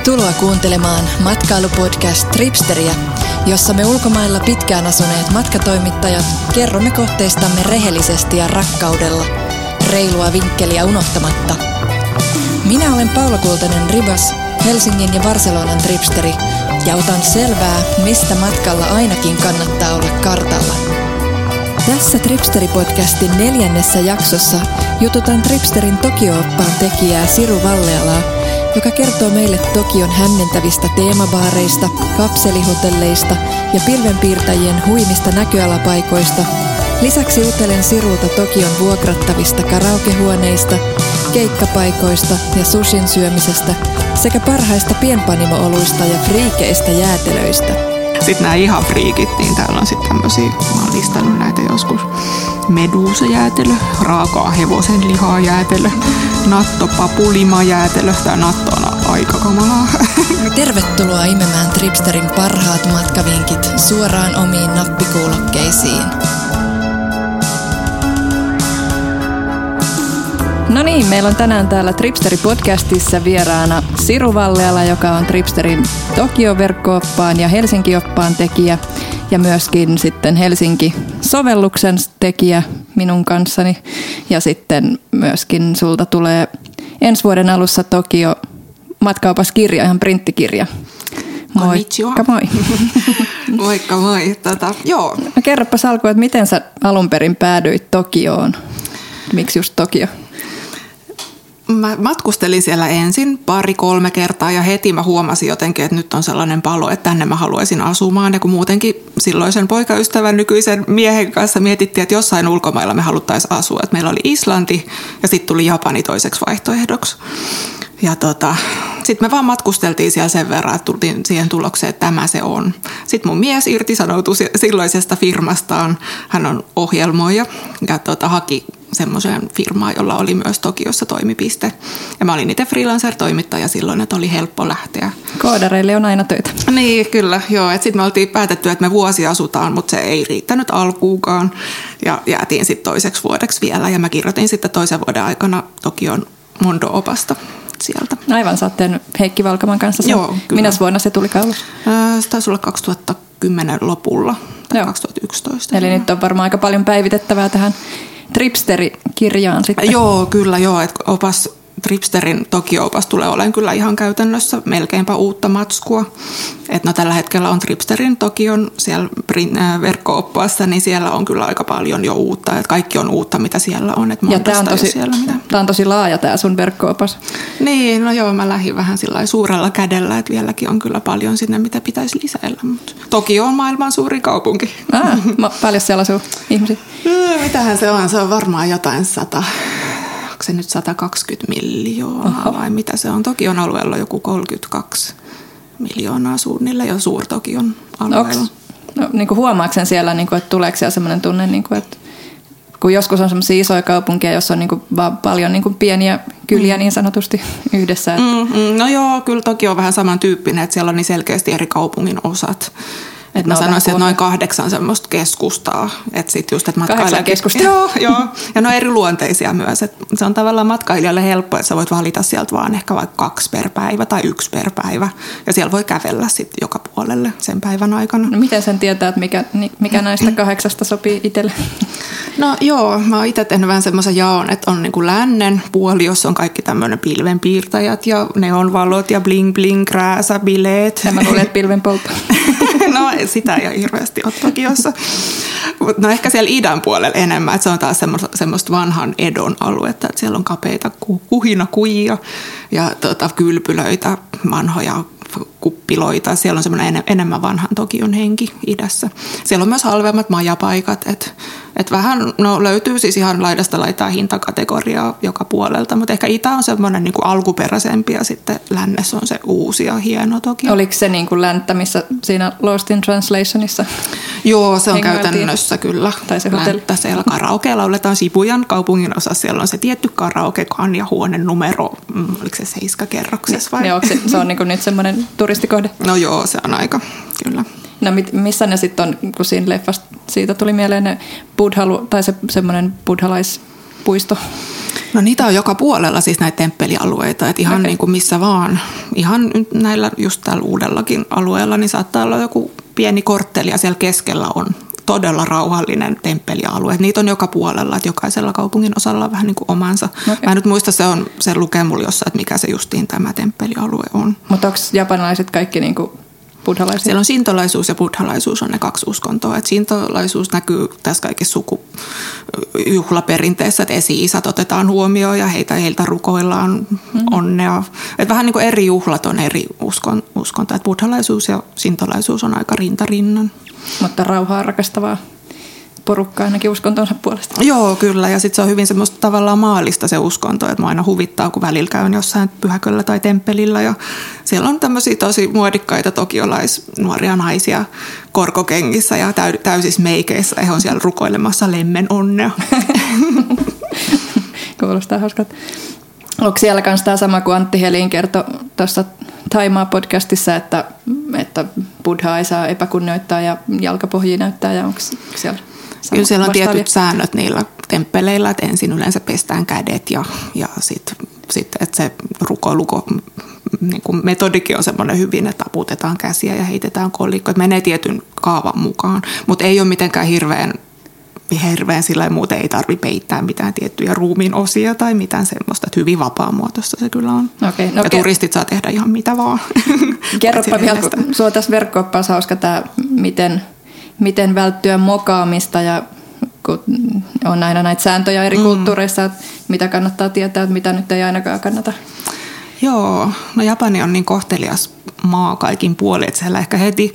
Tervetuloa kuuntelemaan matkailupodcast Tripsteriä, jossa me ulkomailla pitkään asuneet matkatoimittajat kerromme kohteistamme rehellisesti ja rakkaudella, reilua vinkkeliä unohtamatta. Minä olen Paula Kultanen Ribas, Helsingin ja Barcelonan tripsteri, ja otan selvää, mistä matkalla ainakin kannattaa olla kartalla. Tässä Tripsteri-podcastin neljännessä jaksossa jututan Tripsterin Tokio-oppaan tekijää Siru Vallealaa – joka kertoo meille Tokion hämmentävistä teemabaareista, kapselihotelleista ja pilvenpiirtäjien huimista näköalapaikoista. Lisäksi utelen Sirulta Tokion vuokrattavista karaokehuoneista, keikkapaikoista ja sushin syömisestä sekä parhaista pienpanimooluista ja friikeistä jäätelöistä. Sitten nämä ihan friikit, niin täällä on sitten tämmöisiä, mä oon listannut näitä joskus. Meduusajäätelö, raakaa hevosen lihaa jäätelö, natto papulima jäätelö. Tää natto on aika kamalaa. Tervetuloa imemään Tripsterin parhaat matkavinkit suoraan omiin nappikuulokkeisiin. No niin, meillä on tänään täällä Tripsteri-podcastissa vieraana Siru Valleala, joka on Tripsterin Tokio-verkkooppaan ja Helsinki-oppaan tekijä ja myöskin sitten Helsinki-sovelluksen tekijä minun kanssani. Ja sitten myöskin sulta tulee ensi vuoden alussa Tokio matkaupaskirja, ihan printtikirja. Moikka moi. Moikka moi. Tota, joo. No, kerropas alkuun, että miten sä alun perin päädyit Tokioon? Miksi just Tokio? Mä matkustelin siellä ensin pari-kolme kertaa ja heti mä huomasin jotenkin, että nyt on sellainen palo, että tänne mä haluaisin asumaan. Ja kun muutenkin silloisen poikaystävän nykyisen miehen kanssa mietittiin, että jossain ulkomailla me haluttaisiin asua. Että meillä oli Islanti ja sitten tuli Japani toiseksi vaihtoehdoksi. Ja tota, sitten me vaan matkusteltiin siellä sen verran, että tultiin siihen tulokseen, että tämä se on. Sitten mun mies irtisanoutui silloisesta firmastaan. Hän on ohjelmoija ja tota, haki semmoiseen firmaan, jolla oli myös Tokiossa toimipiste. Ja mä olin itse freelancer-toimittaja silloin, että oli helppo lähteä. Koodareille on aina töitä. Niin, kyllä, joo. Sitten me oltiin päätetty, että me vuosi asutaan, mutta se ei riittänyt alkuukaan. Ja jäätiin sitten toiseksi vuodeksi vielä. Ja mä kirjoitin sitten toisen vuoden aikana Tokion Mondo-opasta sieltä. Aivan, sä oot Heikki Valkaman kanssa sen. Joo, kyllä. Minä vuonna se tuli kaulus? Se taisi olla 2010 lopulla tai Joo. 2011. Eli nyt on varmaan aika paljon päivitettävää tähän Tripsteri-kirjaan sitten. Joo, kyllä joo. Et opas Tripsterin Tokio-opas tulee olemaan kyllä ihan käytännössä melkeinpä uutta matskua. Et no tällä hetkellä on Tripsterin Tokion siellä äh, verkko-oppaassa, niin siellä on kyllä aika paljon jo uutta. Et kaikki on uutta, mitä siellä on. Et ja tämä on, tosi, siellä, mitä... tämä on tosi laaja tämä sun verkko-opas. Niin, no joo, mä lähdin vähän sillä suurella kädellä, että vieläkin on kyllä paljon sinne, mitä pitäisi lisäillä. Mutta Tokio on maailman suuri kaupunki. Ah, paljon siellä asuu ihmisiä? Mitähän se on? Se on varmaan jotain sata se nyt 120 miljoonaa Oho. vai mitä se on. Tokion alueella joku 32 miljoonaa suunnilleen jo Suur-Tokion alueella. Onks, no, niin kuin huomaako sen siellä, niin kuin, että tuleeko siellä sellainen tunne, niin kuin, että kun joskus on semmoisia isoja kaupunkeja, joissa on niin kuin vaan paljon niin kuin pieniä kyliä mm. niin sanotusti yhdessä. Että... Mm, mm, no joo, kyllä toki on vähän samantyyppinen, että siellä on niin selkeästi eri kaupungin osat. Et mä sanoisin, että noin kahdeksan semmoista keskustaa. Että sit just, että kahdeksan keskustaa? Joo, joo. Ja ne on eri luonteisia myös. Et se on tavallaan matkailijalle helppo, että sä voit valita sieltä vaan ehkä vaikka kaksi per päivä tai yksi per päivä. Ja siellä voi kävellä sitten joka puolelle sen päivän aikana. No miten sen tietää, että mikä, mikä näistä kahdeksasta sopii itselle? No joo, mä oon itse tehnyt vähän semmoisen jaon, että on niinku lännen puoli, jossa on kaikki tämmöinen pilvenpiirtäjät ja neonvalot ja bling bling, krääsä, bileet. Mä luulen, että pilvenpoltto. no sitä ei ole hirveästi ole Tokiossa. No ehkä siellä idän puolella enemmän, että se on taas semmoista, vanhan edon aluetta, että siellä on kapeita kuhinakuijia ja tota, kylpylöitä, vanhoja kuppiloita. Siellä on semmoinen enemmän vanhan Tokion henki idässä. Siellä on myös halvemmat majapaikat, että et vähän no, löytyy siis ihan laidasta laitaa hintakategoriaa joka puolelta, mutta ehkä itä on semmoinen niin alkuperäisempi ja sitten lännessä on se uusi ja hieno toki. Oliko se niin kuin länttä, missä siinä Lost in Translationissa? Joo, se on käytännössä kyllä. Tai se länttä. Siellä karaoke lauletaan Sibujan kaupungin osa. Siellä on se tietty karaokekan ja huoneen numero, mm, oliko se seiskakerroksessa vai? Joo, se, se on niin kuin nyt semmoinen turistikohde. No joo, se on aika, kyllä. No mit, missä ne sitten on, kun siinä leffasta siitä tuli mieleen ne buddhalu, tai se semmoinen buddhalaispuisto? No niitä on joka puolella siis näitä temppelialueita, että ihan okay. niin kuin missä vaan. Ihan näillä just täällä uudellakin alueella, niin saattaa olla joku pieni kortteli ja siellä keskellä on todella rauhallinen temppelialue. Niitä on joka puolella, että jokaisella kaupungin osalla on vähän niin kuin omansa. Okay. Mä en nyt muista, se, on, se lukee mulla jossain, että mikä se justiin tämä temppelialue on. Mutta onko japanilaiset kaikki niin kuin buddhalaisia? Siellä on sintolaisuus ja buddhalaisuus on ne kaksi uskontoa. Et sintolaisuus näkyy tässä kaikissa sukujuhlaperinteissä, että esi-isät otetaan huomioon ja heitä heiltä rukoillaan mm-hmm. onnea. Et vähän niin kuin eri juhlat on eri uskon, uskontoa. Et buddhalaisuus ja sintolaisuus on aika rintarinnan. Mutta rauhaa rakastavaa porukkaa ainakin uskontonsa puolesta. Joo, kyllä. Ja sitten se on hyvin semmoista tavallaan maallista se uskonto, että mä aina huvittaa, kun välillä käyn jossain pyhäköllä tai temppelillä. Ja siellä on tämmöisiä tosi muodikkaita tokiolais nuoria naisia korkokengissä ja täy- täysissä meikeissä. He on siellä rukoilemassa lemmen onnea. Kuulostaa hauskalta. Onko siellä myös tämä sama kuin Antti Helin kertoi tuossa Taimaa podcastissa, että, että buddhaa ei saa epäkunnioittaa ja jalkapohjia näyttää ja onko siellä Kyllä siellä on tietyt säännöt niillä temppeleillä, että ensin yleensä pestään kädet ja, ja sitten sit, että se rukoiluko niin kuin metodikin on semmoinen hyvin, että taputetaan käsiä ja heitetään kolikko. Että menee tietyn kaavan mukaan, mutta ei ole mitenkään hirveän hirveän sillä muuten ei tarvi peittää mitään tiettyjä ruumiin osia tai mitään semmoista, että hyvin vapaamuotoista se kyllä on. Okay, no, ja turistit saa tehdä ihan mitä vaan. Kerropa vielä, sulla tässä verkko hauska tämä, miten, miten välttyä mokaamista ja kun on aina näitä sääntöjä eri mm. kulttuureissa, että mitä kannattaa tietää, että mitä nyt ei ainakaan kannata. Joo, no Japani on niin kohtelias maa kaikin puolin, että siellä ehkä heti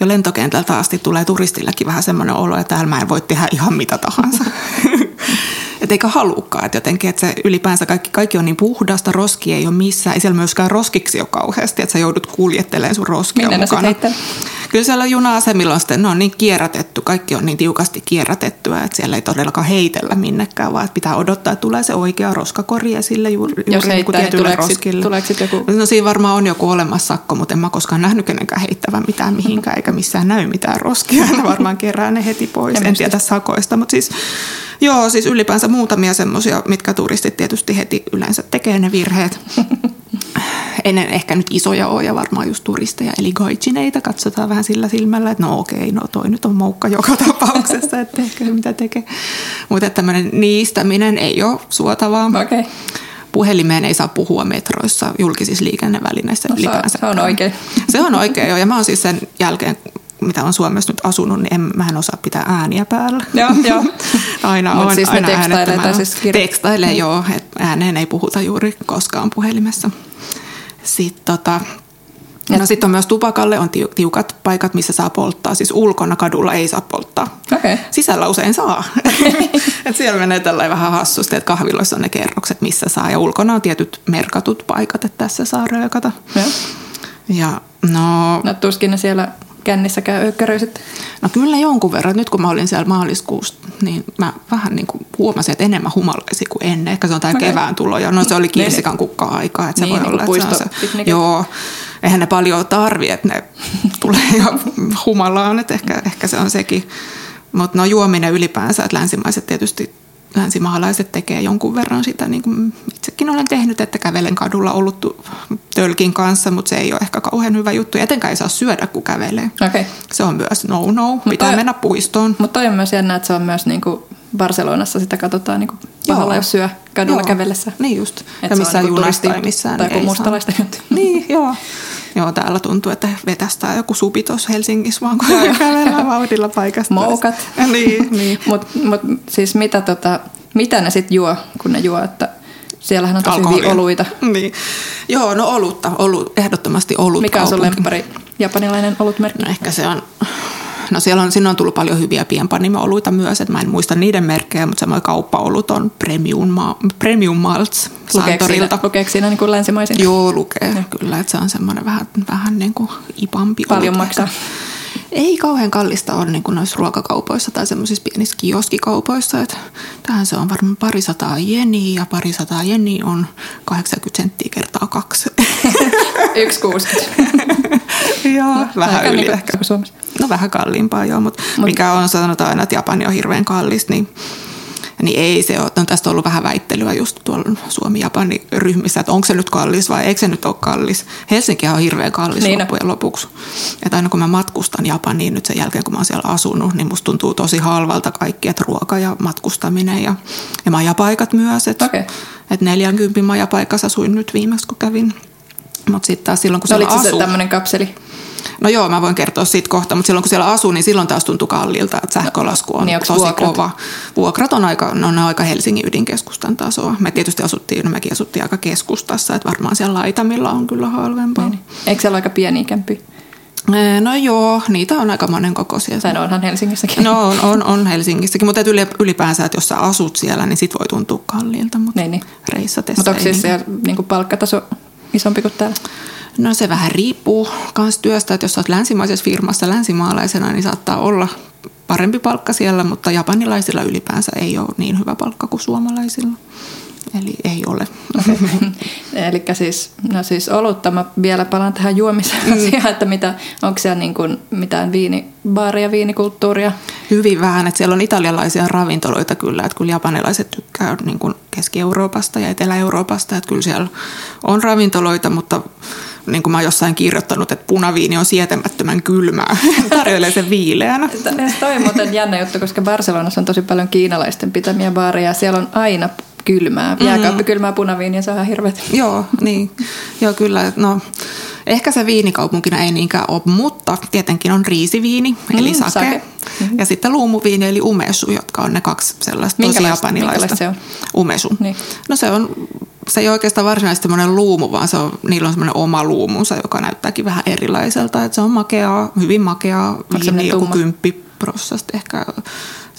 jo lentokentältä asti tulee turistillekin vähän semmoinen olo, että täällä mä en voi tehdä ihan mitä tahansa. että eikä halukkaan, että jotenkin, että se ylipäänsä kaikki, kaikki on niin puhdasta, roski ei ole missään, ei siellä myöskään roskiksi ole kauheasti, että sä joudut kuljettelemaan sun roskia Minne mukana. Kyllä siellä juna-asemilla on sitten, ne on niin kierrätetty, kaikki on niin tiukasti kierrätettyä, että siellä ei todellakaan heitellä minnekään, vaan pitää odottaa, että tulee se oikea roskakori esille juuri, juuri Jos niin tietylle niin roskille. Tuleeko joku? No siinä varmaan on joku olemassa sakko, mutta en mä koskaan nähnyt kenenkään heittävän mitään mihinkään, eikä missään näy mitään roskia. Ne varmaan kerää ne heti pois, en tiedä sakoista, mutta siis Joo, siis ylipäänsä muutamia semmoisia, mitkä turistit tietysti heti yleensä tekee ne virheet. Ennen ehkä nyt isoja ole ja varmaan just turisteja, eli gaijineita. Katsotaan vähän sillä silmällä, että no okei, no toi nyt on moukka joka tapauksessa, että ehkä mitä tekee. Mutta tämmöinen niistäminen ei ole suotavaa. Okay. Puhelimeen ei saa puhua metroissa, julkisissa liikennevälineissä no, ylipäänsä. Se on oikein. Se on oikein, joo. Ja mä oon siis sen jälkeen mitä on Suomessa nyt asunut, niin en, mä en osaa pitää ääniä päällä. Joo, joo. aina on, siis aina tekstailee tai siis kirja... Tekstailee, joo. että ääneen ei puhuta juuri koskaan puhelimessa. Sitten tota, No sitten on myös tupakalle on tiukat paikat, missä saa polttaa. Siis ulkona kadulla ei saa polttaa. Okay. Sisällä usein saa. Et siellä menee tällainen vähän hassusti, että kahviloissa on ne kerrokset, missä saa. Ja ulkona on tietyt merkatut paikat, että tässä saa röökata. Ja, ja no... No tuskin ne siellä kännissä käy ökkäröiset? No kyllä jonkun verran. Nyt kun mä olin siellä maaliskuussa, niin mä vähän niin kuin huomasin, että enemmän humalaisia kuin ennen. Ehkä se on tämä okay. kevään tulo. Ja no se oli niin, niin. kirsikan kukka-aikaa. Että niin, se voi niin olla, että se se, Joo. Eihän ne paljon tarvi, että ne tulee jo humalaan. Että ehkä, ehkä se on sekin. Mutta no juominen ylipäänsä, että länsimaiset tietysti länsimaalaiset tekee jonkun verran sitä, niin kuin itsekin olen tehnyt, että kävelen kadulla ollut tölkin kanssa, mutta se ei ole ehkä kauhean hyvä juttu. Etenkään ei saa syödä, kun kävelee. Okay. Se on myös no-no, pitää toi, mennä puistoon. Mutta toi on myös jännä, että se on myös niin kuin Barcelonassa sitä katsotaan niin kuin pahalla, jos syö kadulla joo. kävellessä. Niin just. Et ja missään niin junasta tai missään. Tai joku mustalaista juttu. Niin, joo. Joo, täällä tuntuu, että vetästää joku supitos Helsingissä vaan, kun kävellään vauhdilla paikasta. Moukat. niin, niin. Mutta mut, siis mitä, tota, mitä ne sitten juo, kun ne juo, että siellähän on tosi Alkoholia. hyviä oluita. Niin. Joo, no olutta, olut, ehdottomasti olut. Mikä on sun lemppari japanilainen olutmerkki? No ehkä se on No siellä on, sinne on tullut paljon hyviä pienpanimo-oluita myös, että mä en muista niiden merkkejä, mutta semmoinen kauppaolut on Premium, ma- premium Malts Santorilta. Lukeeko siinä niin kuin länsimaisin? Joo, lukee ja. kyllä, että se on semmoinen vähän, vähän niin kuin ipampi Paljon maksaa? Ei kauhean kallista ole niin kuin noissa ruokakaupoissa tai semmoisissa pienissä kioskikaupoissa. Että tähän se on varmaan parisataa jeniä ja parisataa jeniä on 80 senttiä kertaa kaksi. Yksi kuusikymmentä. joo, no, vähän yli niin ehkä. Suomessa. No vähän kalliimpaa joo, mutta Mut, mikä on sanotaan aina, että Japani on hirveän kallis, niin niin ei se ole. No, tästä on ollut vähän väittelyä just tuolla Suomi-Japani ryhmissä, että onko se nyt kallis vai eikö se nyt ole kallis. Helsinki on hirveän kallis niin loppujen lopuksi. Että aina kun mä matkustan Japaniin nyt sen jälkeen, kun mä oon siellä asunut, niin musta tuntuu tosi halvalta kaikki, että ruoka ja matkustaminen ja, ja majapaikat myös. Että okay. et 40 majapaikassa asuin nyt viimeksi, kun kävin. Mutta sitten taas silloin, kun no, siellä asuu... se tämmöinen kapseli? No joo, mä voin kertoa siitä kohta, mutta silloin kun siellä asuu, niin silloin taas tuntuu kalliilta, että sähkölasku on niin, tosi vuokrat? kova. Vuokrat on aika, no, on aika Helsingin ydin-keskustan tasoa. Me tietysti asuttiin, no mekin asuttiin aika keskustassa, että varmaan siellä laitamilla on kyllä halvempaa. Niin. Eikö siellä aika pieni kämpi? No joo, niitä on aika monen kokoisia. Tai onhan Helsingissäkin. No on, on, on Helsingissäkin, mutta ylipäänsä, että jos sä asut siellä, niin sit voi tuntua kalliilta, mutta niin, niin. reissatessa Mutta onko siis se niin palkkataso isompi kuin täällä? No se vähän riippuu myös työstä, että jos olet länsimaisessa firmassa länsimaalaisena, niin saattaa olla parempi palkka siellä, mutta japanilaisilla ylipäänsä ei ole niin hyvä palkka kuin suomalaisilla. Eli ei ole. Okay. Eli siis, no siis olutta, mä vielä palaan tähän juomiseen mm. asiaan, että mitä, onko siellä niin kuin mitään viinibaaria, viinikulttuuria? Hyvin vähän, että siellä on italialaisia ravintoloita kyllä, että kyllä japanilaiset tykkää niin kuin Keski-Euroopasta ja Etelä-Euroopasta, että kyllä siellä on ravintoloita, mutta niin kuin mä oon jossain kirjoittanut, että punaviini on sietämättömän kylmää. Tarjoilee sen viileänä. Toi on muuten jännä juttu, koska Barcelonassa on tosi paljon kiinalaisten pitämiä baareja. Siellä on aina kylmää, jääkaappi mm. kylmää punaviiniä, se on ihan hirveet. Joo, niin. Joo, kyllä. No, ehkä se viinikaupunkina ei niinkään ole, mutta tietenkin on riisiviini, mm, eli sake. sake. Mm-hmm. Ja sitten luumuviini, eli umesu, jotka on ne kaksi sellaista tosi japanilaista. se on? Umesu. Niin. No se on se ei ole oikeastaan varsinaisesti semmoinen luumu, vaan se on, niillä on semmoinen oma luumunsa, joka näyttääkin vähän erilaiselta. Että se on makeaa, hyvin makeaa, viini, joku kymppi prossasta ehkä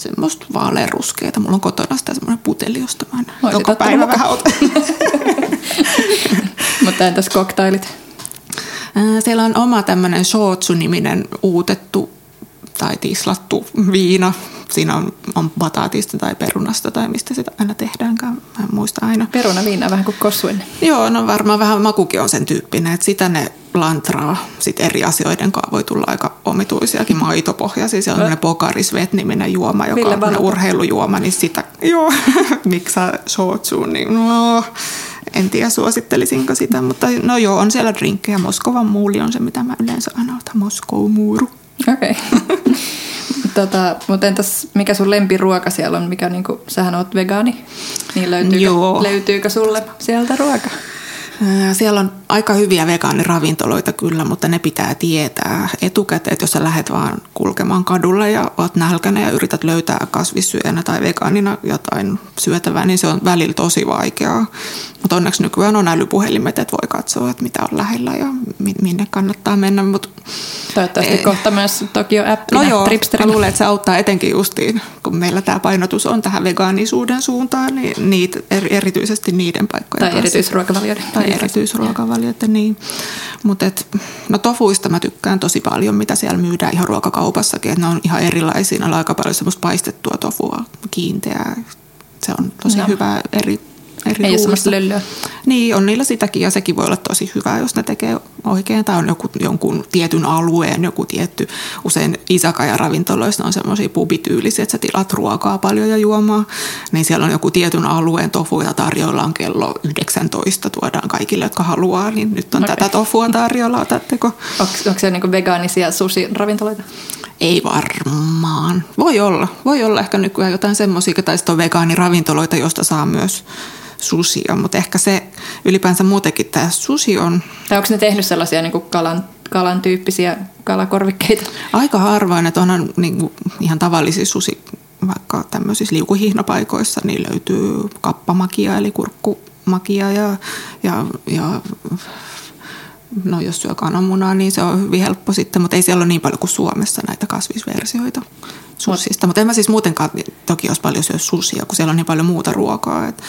semmoista vaaleanruskeita. Mulla on kotona sitä semmoinen puteli, josta mä joka päivä vähän otan. Mutta entäs koktailit? Siellä on oma tämmöinen Shootsu-niminen uutettu tai tislattu viina. Siinä on, on bataatista tai perunasta tai mistä sitä aina tehdäänkään. Mä en muista aina. Perunaviina vähän kuin kossuinen. Joo, no varmaan vähän makukin on sen tyyppinen. Että sitä ne lantraa sit eri asioiden kanssa voi tulla aika omituisiakin maitopohjaisia. Siellä on no. Pokaris-vet-niminen juoma, joka Ville on urheilujuoma, niin sitä, joo, miksa shotsuun, niin no, en tiedä suosittelisinko sitä, mutta no joo, on siellä drinkkejä. Moskovan muuli on se, mitä mä yleensä aina otan, Moskov muuru. Okei. Okay. tota, mutta entäs mikä sun lempiruoka siellä on? Mikä niinku, sähän oot vegaani, niin löytyykö, löytyykö sulle sieltä ruoka? Siellä on aika hyviä vegaaniravintoloita kyllä, mutta ne pitää tietää etukäteen, että jos sä lähdet vaan kulkemaan kadulla ja oot nälkäinen ja yrität löytää kasvissyöjänä tai vegaanina jotain syötävää, niin se on välillä tosi vaikeaa. Mutta onneksi nykyään on älypuhelimet, että voi katsoa, että mitä on lähellä ja minne kannattaa mennä. Mut, Toivottavasti ei. kohta myös Tokio app No joo, mä luulen, että se auttaa etenkin justiin, kun meillä tämä painotus on tähän vegaanisuuden suuntaan, niin niitä, erityisesti niiden paikkojen Tai erityisruokavalioiden. Tai erityisruokavalioiden, niin. Mutta no tofuista mä tykkään tosi paljon, mitä siellä myydään ihan ruokakaupassakin, että ne on ihan erilaisia, ne on aika paljon semmoista paistettua tofua, kiinteää, se on tosi no. hyvä eri eri Ei ole löllyä. Niin, on niillä sitäkin ja sekin voi olla tosi hyvä, jos ne tekee oikein. Tai on joku, jonkun tietyn alueen, joku tietty, usein isakaja ravintoloissa on semmoisia pubityylisiä, että sä tilat ruokaa paljon ja juomaa. Niin siellä on joku tietyn alueen tofu ja tarjolla on kello 19, tuodaan kaikille, jotka haluaa. Niin nyt on okay. tätä tofua tarjolla, otatteko? Onko, onko siellä niin vegaanisia sushi-ravintoloita? Ei varmaan. Voi olla. Voi olla ehkä nykyään jotain semmoisia, tai sitten on vegaaniravintoloita, josta saa myös susia, mutta ehkä se ylipäänsä muutenkin tämä susi on... Tai onko ne tehnyt sellaisia niin kuin kalan, kalan tyyppisiä kalakorvikkeita? Aika harvoin, että onhan niin kuin ihan tavallisia susi, vaikka tämmöisissä liukuhihnapaikoissa, niin löytyy kappamakia eli kurkkumakia ja, ja, ja no jos syö kananmunaa, niin se on hyvin helppo sitten, mutta ei siellä ole niin paljon kuin Suomessa näitä kasvisversioita susista. Mutta en mä siis muutenkaan toki olisi paljon syö susia, kun siellä on niin paljon muuta ruokaa. Et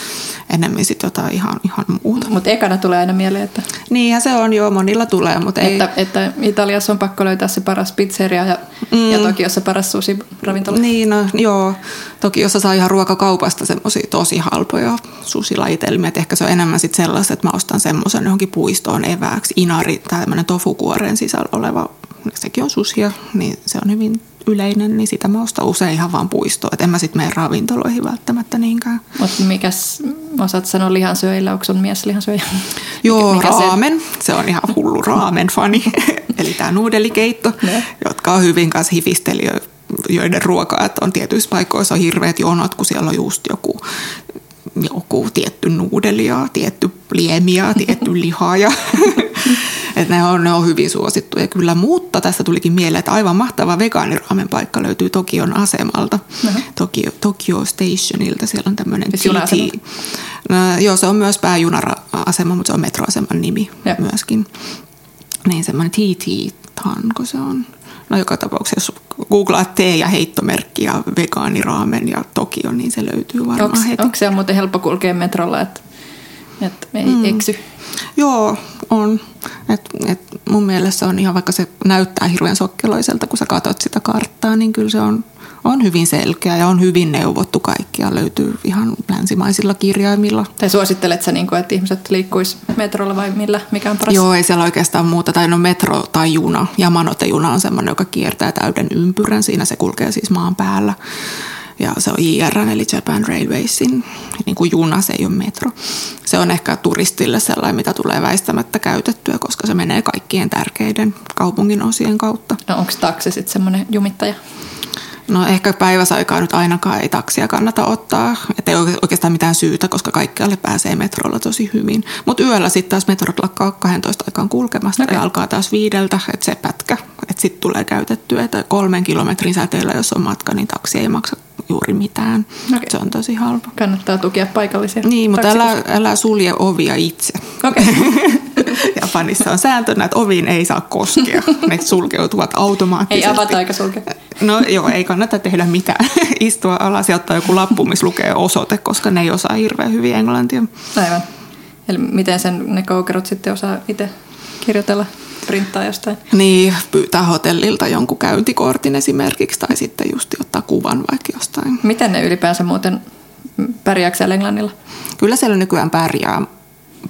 ennemmin sitten jotain ihan, ihan muuta. Mutta ekana tulee aina mieleen, että... Niinhän se on, joo, monilla tulee, mutta ei... Että, että Italiassa on pakko löytää se paras pizzeria ja, mm. ja Tokiossa paras sushi-ravintola. Niin, no joo. Tokiossa saa ihan ruokakaupasta semmoisia tosi halpoja susilaitelmia. Et ehkä se on enemmän sitten sellaista, että mä ostan semmoisen johonkin puistoon evääksi. Inari, tämmöinen tofukuoren sisällä oleva sekin on susia, niin se on hyvin yleinen, niin sitä mä ostan usein ihan vaan puistoa. Että en mä sitten mene ravintoloihin välttämättä niinkään. Mutta mikäs, osaat sanoa lihansyöjillä, onko sun mies lihansyöjä? Joo, Mikä raamen. Se? se on ihan hullu raamen fani. Eli tämä nuudelikeitto, ne. jotka on hyvin kanssa hifistelijöitä joiden ruokaa, että on tietyissä paikoissa on hirveät jonot, kun siellä on just joku joku tietty nuudeli ja tietty liemi ja tietty liha. Ja että ne, on, ne on hyvin suosittuja kyllä, mutta tässä tulikin mieleen, että aivan mahtava vegaaniraamen paikka löytyy Tokion asemalta, uh-huh. Tokio, Tokyo Stationilta. Siellä on tämmöinen TT. No, joo, se on myös pääjuna-asema, mutta se on metroaseman nimi ja. myöskin. Niin semmoinen TT, tanko se on. No joka tapauksessa, jos googlaat tee- ja heittomerkki ja vegaaniraamen ja Tokio, niin se löytyy varmaan onks, heti. Onko se muuten helppo kulkea metrolla, että et ei mm. eksy? Joo, on. Et, et mun mielestä on ihan, vaikka se näyttää hirveän sokkeloiselta, kun sä katsot sitä karttaa, niin kyllä se on, on hyvin selkeä ja on hyvin neuvottu kaikkia. Löytyy ihan länsimaisilla kirjaimilla. Tai suosittelet sä, niin kuin, että ihmiset liikkuis metrolla vai millä? Mikä on paras? Joo, ei siellä oikeastaan muuta. Tai no metro tai juna. Yamanote-juna on semmoinen, joka kiertää täyden ympyrän. Siinä se kulkee siis maan päällä ja se on JRN eli Japan Railwaysin niin kuin juna, se ei ole metro. Se on ehkä turistille sellainen, mitä tulee väistämättä käytettyä, koska se menee kaikkien tärkeiden kaupungin osien kautta. No onko taksi sitten semmoinen jumittaja? No ehkä päiväsaikaa nyt ainakaan ei taksia kannata ottaa. Että ei oikeastaan mitään syytä, koska kaikkialle pääsee metrolla tosi hyvin. Mutta yöllä sitten taas metrot lakkaa 12 aikaan kulkemasta okay. ja alkaa taas viideltä, että se pätkä. Että sitten tulee käytettyä, että kolmen kilometrin säteellä, jos on matka, niin taksi ei maksa juuri mitään. Okay. Se on tosi halpa. Kannattaa tukea paikallisia. Niin, mutta älä, älä sulje ovia itse. Okay. Japanissa on sääntönä, että oviin ei saa koskea. Ne sulkeutuvat automaattisesti. Ei avata eikä sulkea. No joo, ei kannata tehdä mitään. Istua alas ja ottaa joku lappu, missä lukee osoite, koska ne ei osaa hirveän hyvin englantia. Aivan. Eli miten sen ne koukerot sitten osaa itse kirjoitella? Printtaa jostain. Niin, pyytää hotellilta jonkun käyntikortin esimerkiksi tai sitten just ottaa kuvan vaikka jostain. Miten ne ylipäänsä muuten pärjääkö siellä Englannilla? Kyllä siellä nykyään pärjää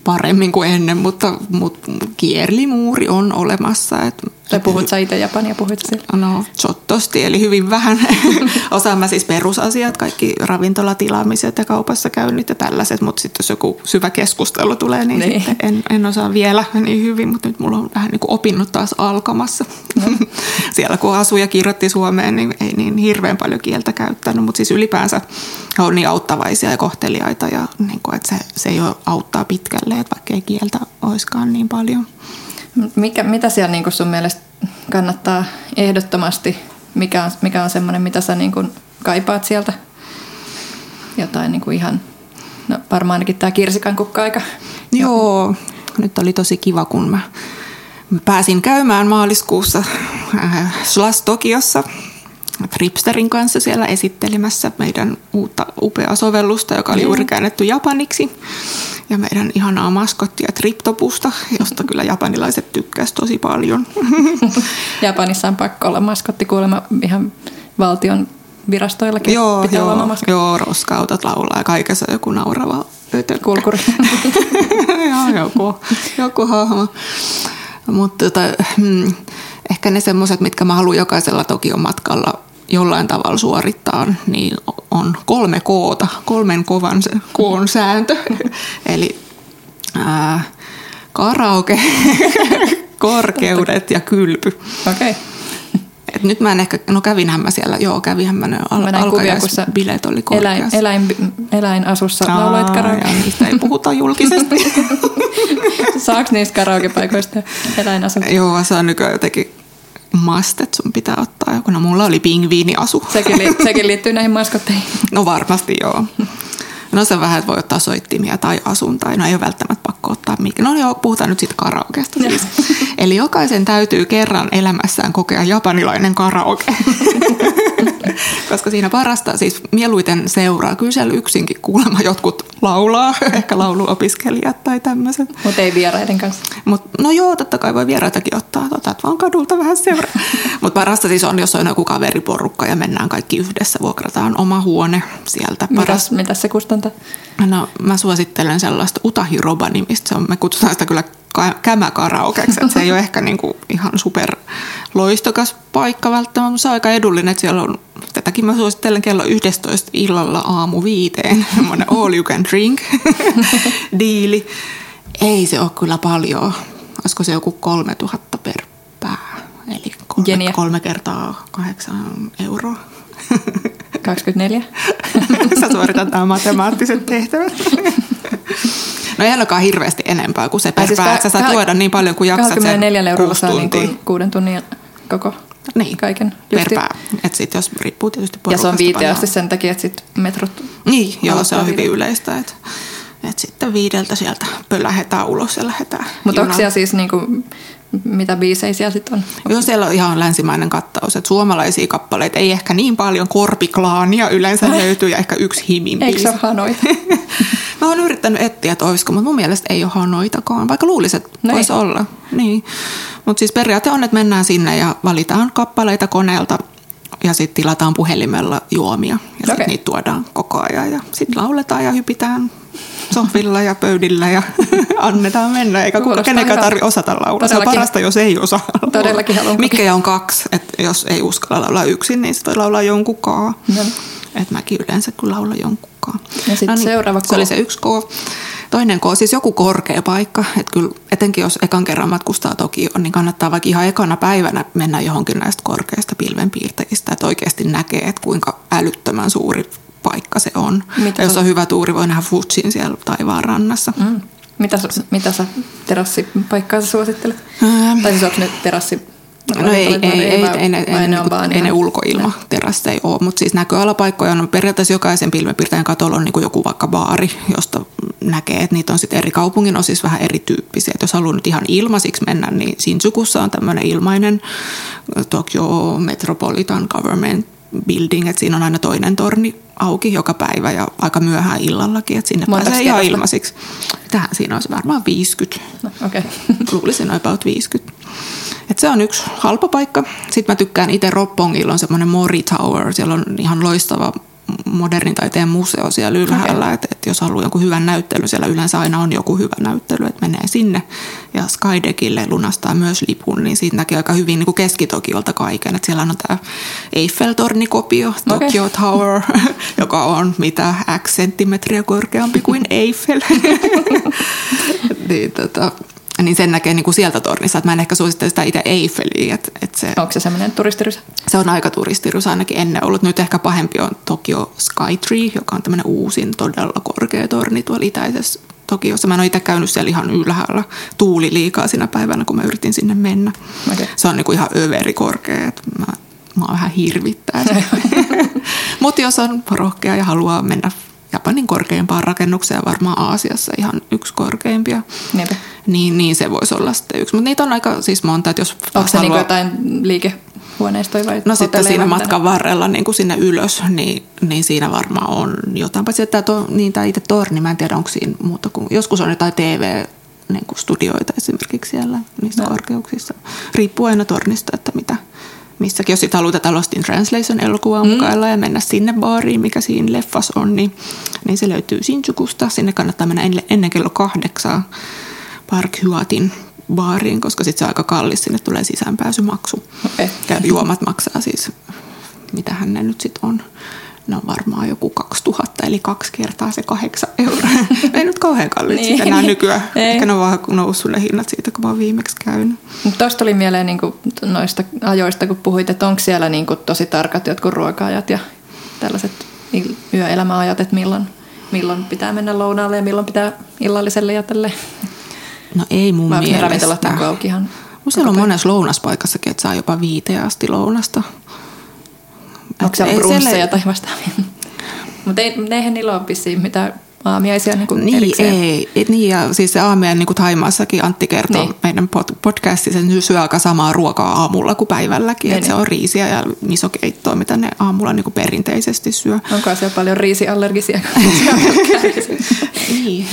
paremmin kuin ennen, mutta, mutta kierlimuuri on olemassa. Että tai puhut sä itse japania, puhuit sillä? No, chottosti, eli hyvin vähän. Osaan mä siis perusasiat, kaikki ravintolatilaamiset ja kaupassa käynnit ja tällaiset, mutta sitten jos joku syvä keskustelu tulee, niin, niin. Sitten en, en osaa vielä niin hyvin, mutta nyt mulla on vähän niin kuin opinnut taas alkamassa. No. Siellä kun asui ja kirjoitti Suomeen, niin ei niin hirveän paljon kieltä käyttänyt, mutta siis ylipäänsä on niin auttavaisia ja kohteliaita ja niin kuin, että se, se jo auttaa pitkälle, että vaikka ei kieltä olisikaan niin paljon. Mikä, mitä siellä niin sun mielestä kannattaa ehdottomasti, mikä on, mikä on semmoinen, mitä sä niin kaipaat sieltä? Jotain niin kuin ihan, no varmaan ainakin tämä kirsikan kukka-aika. Joo, nyt oli tosi kiva, kun mä pääsin käymään maaliskuussa äh, Slas Tokiossa Tripsterin kanssa siellä esittelemässä meidän uutta upeaa sovellusta, joka oli juuri käännetty japaniksi ja meidän ihanaa maskottia Triptopusta, josta kyllä japanilaiset tykkäsivät tosi paljon. Japanissa on pakko olla maskotti kuulemma ihan valtion virastoillakin joo, pitää joo, olla maskotti. Joo, roskautat laulaa ja kaikessa joku naurava. Kulkuri. joo, joku, joku hahmo. Mutta tota, hmm, ehkä ne semmoiset, mitkä mä haluan jokaisella Tokion matkalla jollain tavalla suorittaa, niin on kolme koota, kolmen kovan koon sääntö. Eli ää, karaoke, korkeudet ja kylpy. Okei. Okay. Et nyt mä en ehkä, no kävinhän mä siellä, joo kävinhän mä ne al- alkajaisbileet oli korkeassa. Eläin, eläin, eläinasussa Aa, lauloit karaoke. niistä ei puhuta julkisesti. Saaks niistä karaokepaikoista eläinasussa? Joo, se on nykyään jotenkin mastet sun pitää ottaa joku. No mulla oli pingviiniasu. Sekin, li- sekin liittyy näihin maskotteihin. No varmasti joo. No se vähän, että voi ottaa soittimia tai asun tai no ei ole välttämättä pakko ottaa mikä. No joo, puhutaan nyt siitä karaokeasta siis. Eli jokaisen täytyy kerran elämässään kokea japanilainen karaoke. Koska siinä parasta siis mieluiten seuraa. Kyllä siellä yksinkin kuulemma jotkut laulaa, ehkä lauluopiskelijat tai tämmöiset. Mutta ei vieraiden kanssa. Mut, no joo, totta kai voi vieraitakin ottaa, otat vaan kadulta vähän seuraa. Mutta parasta siis on, jos on joku kaveriporukka ja mennään kaikki yhdessä, vuokrataan oma huone sieltä. Paras... Mitäs, mitäs se kustantaa? No mä suosittelen sellaista Utahiroba nimistä, se on, me kutsutaan sitä kyllä ka- kämäkaraokeksi. Että se ei ole ehkä niinku ihan super loistokas paikka välttämättä, mutta se on aika edullinen, että siellä on, tätäkin mä suosittelen kello 11 illalla aamu viiteen, semmoinen all you can drink diili. Ei se ole kyllä paljon. Olisiko se joku 3000 per pää, eli kolme, kolme kertaa kahdeksan euroa. 24. Sä suoritat nämä matemaattiset tehtävät. No ei ainakaan hirveästi enempää kuin se per siis pää. Sä saat juoda niin paljon kuin jaksat sen 24 eurolla kuusi saa niin kuin kuuden tunnin koko Niin, kaiken. per pää. Et sit jos riippuu tietysti Ja se on viiteen paljon. asti sen takia, että sit metrot... Niin, joo, se on hyvin viideltä. yleistä. Että et sitten viideltä sieltä pölähetään ulos ja lähdetään Mutta onko siellä siis niinku, mitä biisejä siellä sitten on? Joo, siellä on ihan länsimainen kattaus. Että suomalaisia kappaleita ei ehkä niin paljon. Korpiklaania yleensä löytyy ja ehkä yksi himin Eikö se biisi. ole hanoita? Mä oon yrittänyt etsiä, että olisiko, mutta mun mielestä ei ole hanoitakaan, vaikka luulisin, että No voisi olla. Niin. Mutta siis periaate on, että mennään sinne ja valitaan kappaleita koneelta ja sitten tilataan puhelimella juomia. Ja sitten Okei. niitä tuodaan koko ajan ja sitten lauletaan ja hypitään sohvilla ja pöydillä ja annetaan mennä. Eikä kuka kenenkään tarvitse osata laulaa. Se on parasta, jos ei osaa laulaa. Todellakin haluan Mikkejä on kaksi, että jos ei uskalla laulaa yksin, niin sitten voi laulaa jonkun kaa. Joo. Et mäkin yleensä kyllä laulan jonkun kaa. Ja sit seuraava Se oli se yksi K. Toinen K, siis joku korkea paikka. Että kyllä etenkin jos ekan kerran matkustaa Tokioon, niin kannattaa vaikka ihan ekana päivänä mennä johonkin näistä korkeista pilvenpiirteistä. Että oikeasti näkee, että kuinka älyttömän suuri paikka se on. Mitä ja jos on hyvä tuuri, voi nähdä Fujin siellä taivaan rannassa. Mm. Mitä, mitä sä terassipaikkaa sä suosittelet? Ähm. Tai siis onko ne terassi? No ei, ei, ei, ei, ei, ne, ei, ne ne, vaan ei ne ulkoilma terasseja ole, mutta siis näköalapaikkoja on periaatteessa jokaisen pilvenpiirtäjän katolla on niin kuin joku vaikka baari, josta näkee, että niitä on sitten eri kaupungin osissa vähän erityyppisiä. Et jos haluaa nyt ihan ilmaisiksi mennä, niin Shinjukussa on tämmöinen ilmainen Tokyo Metropolitan Government Building, että siinä on aina toinen torni auki joka päivä ja aika myöhään illallakin, että sinne Montaks pääsee ihan ilmaisiksi. Tähän siinä olisi varmaan 50 No, Okei. luulisin about 50. Et se on yksi halpa paikka. Sitten mä tykkään itse Roppongilla on semmoinen Mori Tower. Siellä on ihan loistava modernin taiteen museo siellä ylhäällä. Okay. Että et jos haluaa jonkun hyvän näyttelyn, siellä yleensä aina on joku hyvä näyttely, että menee sinne. Ja Skydeckille lunastaa myös lipun, niin siitä näkee aika hyvin niin kuin keskitokiolta kaiken. Et siellä on tämä Eiffel-tornikopio, Tokyo okay. Tower, joka on mitä X senttimetriä korkeampi kuin Eiffel. niin, tota, niin sen näkee niin kuin sieltä tornissa. Että mä en ehkä suosittele sitä itse Eiffeliä. Että, että se, Onko se semmoinen turistirysä? se on aika turistirus ainakin ennen ollut. Nyt ehkä pahempi on Tokyo Skytree, joka on tämmöinen uusin todella korkea torni tuolla itäisessä Tokiossa. Mä en ole itse käynyt siellä ihan ylhäällä. Tuuli liikaa siinä päivänä, kun mä yritin sinne mennä. Okei. Se on niinku ihan överi korkea. Mä, mä vähän hirvittää. Mutta jos on rohkea ja haluaa mennä Japanin korkeimpaan rakennukseen, varmaan Aasiassa ihan yksi korkeimpia, Niinpä. niin, niin se voisi olla sitten yksi. Mutta niitä on aika siis monta, että jos Onko se niinku haluaa- jotain liikehuoneistoja vai No sitten siinä matkan varrella niin kuin sinne ylös, niin, niin siinä varmaan on jotain. Paitsi että to, niin tämä itse torni, mä en tiedä onko siinä muuta kuin, joskus on jotain TV niin kuin studioita esimerkiksi siellä niissä No. korkeuksissa. Riippuu aina tornista, että mitä missäkin. Jos sitten haluaa tätä Lost in Translation-elokuvaa mm. mukailla ja mennä sinne baariin, mikä siinä leffas on, niin, niin se löytyy Shinjukusta. Sinne kannattaa mennä ennen, ennen kello kahdeksaa Park Hyatin baariin, koska sitten se on aika kallis. Sinne tulee sisäänpääsymaksu. Okei. Ja juomat maksaa siis, mitähän ne nyt sitten on. Ne on varmaan joku 2000, eli kaksi kertaa se kahdeksan euroa. Ei nyt kauhean kalliit Niin. niin. enää nykyään. Ei. Ehkä ne on vaan noussut ne hinnat siitä, kun mä oon viimeksi käynyt. Tuosta tuli mieleen niinku noista ajoista, kun puhuit, että onko siellä niinku tosi tarkat jotkut ruoka-ajat ja tällaiset yöelämäajat, että milloin, milloin pitää mennä lounaalle ja milloin pitää illalliselle ja tälle. No ei mun Vai ne mielestä. ravintolat niinku auki ihan siellä on monessa lounaspaikassakin, että saa jopa viiteen asti lounasta. Siellä ei brunsseja tai vastaavia? Mutta ei, eihän niillä ole vissiin mitään aamiaisia niin Niin, erikseen. ei. Et niin, ja siis se aamiainen, niin kuin Taimaassakin Antti kertoo Niin. niin. meidän pod- podcastissa, se syö aika samaa ruokaa aamulla kuin päivälläkin. Niin, Että se niin. on riisiä ja misokeittoa, mitä ne aamulla niin kuin perinteisesti syö. Onko siellä paljon riisiallergisia? Niin,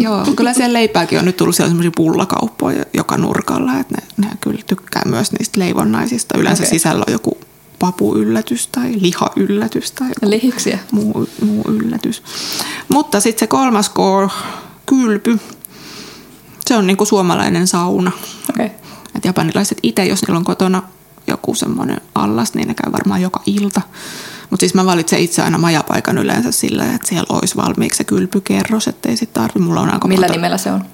joo. Kyllä siellä leipääkin on nyt tullut siellä semmoisia pullakauppoja joka nurkalla, että ne, ne kyllä tykkää myös niistä leivonnaisista. Yleensä okay. sisällä on joku papuyllätys tai lihayllätys tai Lihiksiä. muu, muu yllätys. Mutta sitten se kolmas K, kylpy. Se on niin kuin suomalainen sauna. Okay. Et japanilaiset itse, jos niillä on kotona joku semmoinen allas, niin ne käy varmaan joka ilta. Mutta siis mä valitsen itse aina majapaikan yleensä sillä, että siellä olisi valmiiksi se kylpykerros, ettei sitten tarvi. Mulla on aika Millä monta- nimellä se on?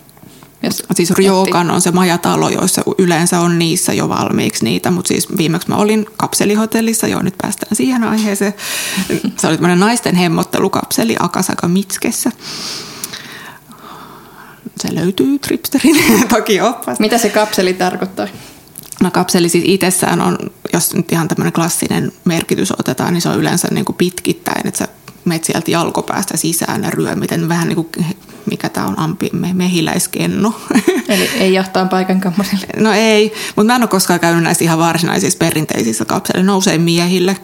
Jos Siis Ryokan on se majatalo, joissa yleensä on niissä jo valmiiksi niitä, mutta siis viimeksi mä olin kapselihotellissa, joo nyt päästään siihen aiheeseen. Se oli tämmöinen naisten hemmottelukapseli Akasaka Mitskessä. Se löytyy Tripsterin toki oppas. Mitä se kapseli tarkoittaa? No kapseli siis itsessään on, jos nyt ihan tämmöinen klassinen merkitys otetaan, niin se on yleensä niin kuin pitkittäin, että sä menet sieltä jalkopäästä sisään ja ryömiten vähän niin kuin, mikä tämä on, ampi, me, mehiläiskenno. Eli ei johtaa paikan kammoselle. No ei, mutta mä en ole koskaan käynyt näissä ihan varsinaisissa perinteisissä kapseleissa, ne usein miehille.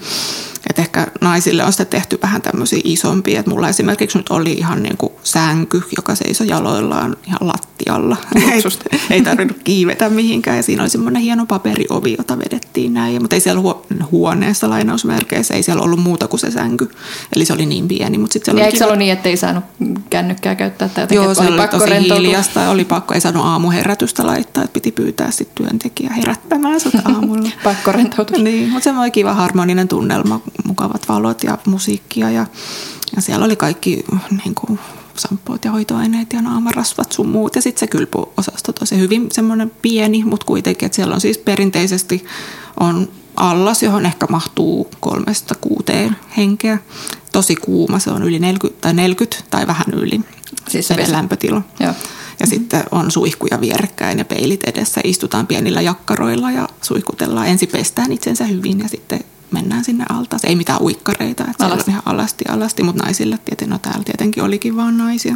Et ehkä naisille on sitä tehty vähän tämmöisiä isompia. Et mulla esimerkiksi nyt oli ihan niin kuin sänky, joka seisoi jaloillaan ihan lattialla. Luksusta. ei tarvinnut kiivetä mihinkään. Ja siinä oli semmoinen hieno paperiovi, jota vedettiin näin. Mutta ei siellä huo- huoneessa lainausmerkeissä, ei siellä ollut muuta kuin se sänky. Eli se oli niin pieni. Mutta sitten Niin oli eikö se ollut niin, että ei saanut kännykkää käyttää tai Joo, se oli pakko tosi rentoutua? hiljasta. Oli pakko, ei saanut aamuherätystä laittaa, että piti pyytää sitten työntekijä herättämään sut aamulla. Pakko rentoutua. niin, mutta se oli kiva harmoninen tunnelma, mukavat valot ja musiikkia ja, ja siellä oli kaikki niin kuin, samppuot ja hoitoaineet ja naamarasvat sun muut. Ja sitten se kylpyosasto tosi hyvin semmoinen pieni, mutta kuitenkin, että siellä on siis perinteisesti on allas, johon ehkä mahtuu kolmesta kuuteen henkeä. Tosi kuuma, se on yli 40 tai 40 tai vähän yli Siis se lämpötila. Joo. Ja sitten on suihkuja vierekkäin ja peilit edessä. Istutaan pienillä jakkaroilla ja suihkutellaan. Ensin pestään itsensä hyvin ja sitten mennään sinne altaas. Ei mitään uikkareita, että siellä Alasti. on ihan alasti alasti, mutta naisille tietenkin, no täällä tietenkin olikin vaan naisia.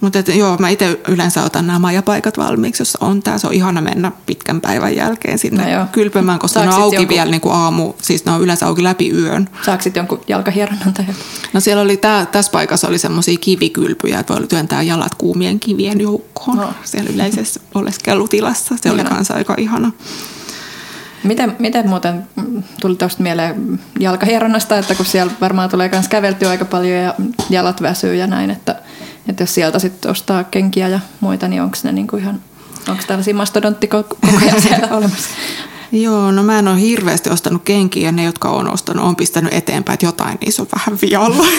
Mutta joo, mä itse yleensä otan nämä majapaikat valmiiksi, jos on tää. Se on ihana mennä pitkän päivän jälkeen sinne No joo. kylpemään, koska ne Saako on auki jonkun- vielä niin kuin aamu, siis ne on yleensä auki läpi yön. Saako sitten jonkun jalkahieronnan tai? No siellä oli, tää, tässä paikassa oli semmoisia kivikylpyjä, että voi työntää jalat kuumien kivien joukkoon No. siellä yleisessä oleskelutilassa. Se oli Ihana. kanssa aika ihana. Miten, miten muuten mm, tuli tuosta mieleen jalkahieronnasta, että kun siellä varmaan tulee myös käveltyä aika paljon ja jalat väsyy ja näin, että, että jos sieltä sitten ostaa kenkiä ja muita, niin onko ne niinku ihan, onko tällaisia mastodonttikokoja siellä olemassa? Joo, no mä en ole hirveästi ostanut kenkiä ja ne, jotka on ostanut, on pistänyt eteenpäin, että jotain niissä on vähän vialla.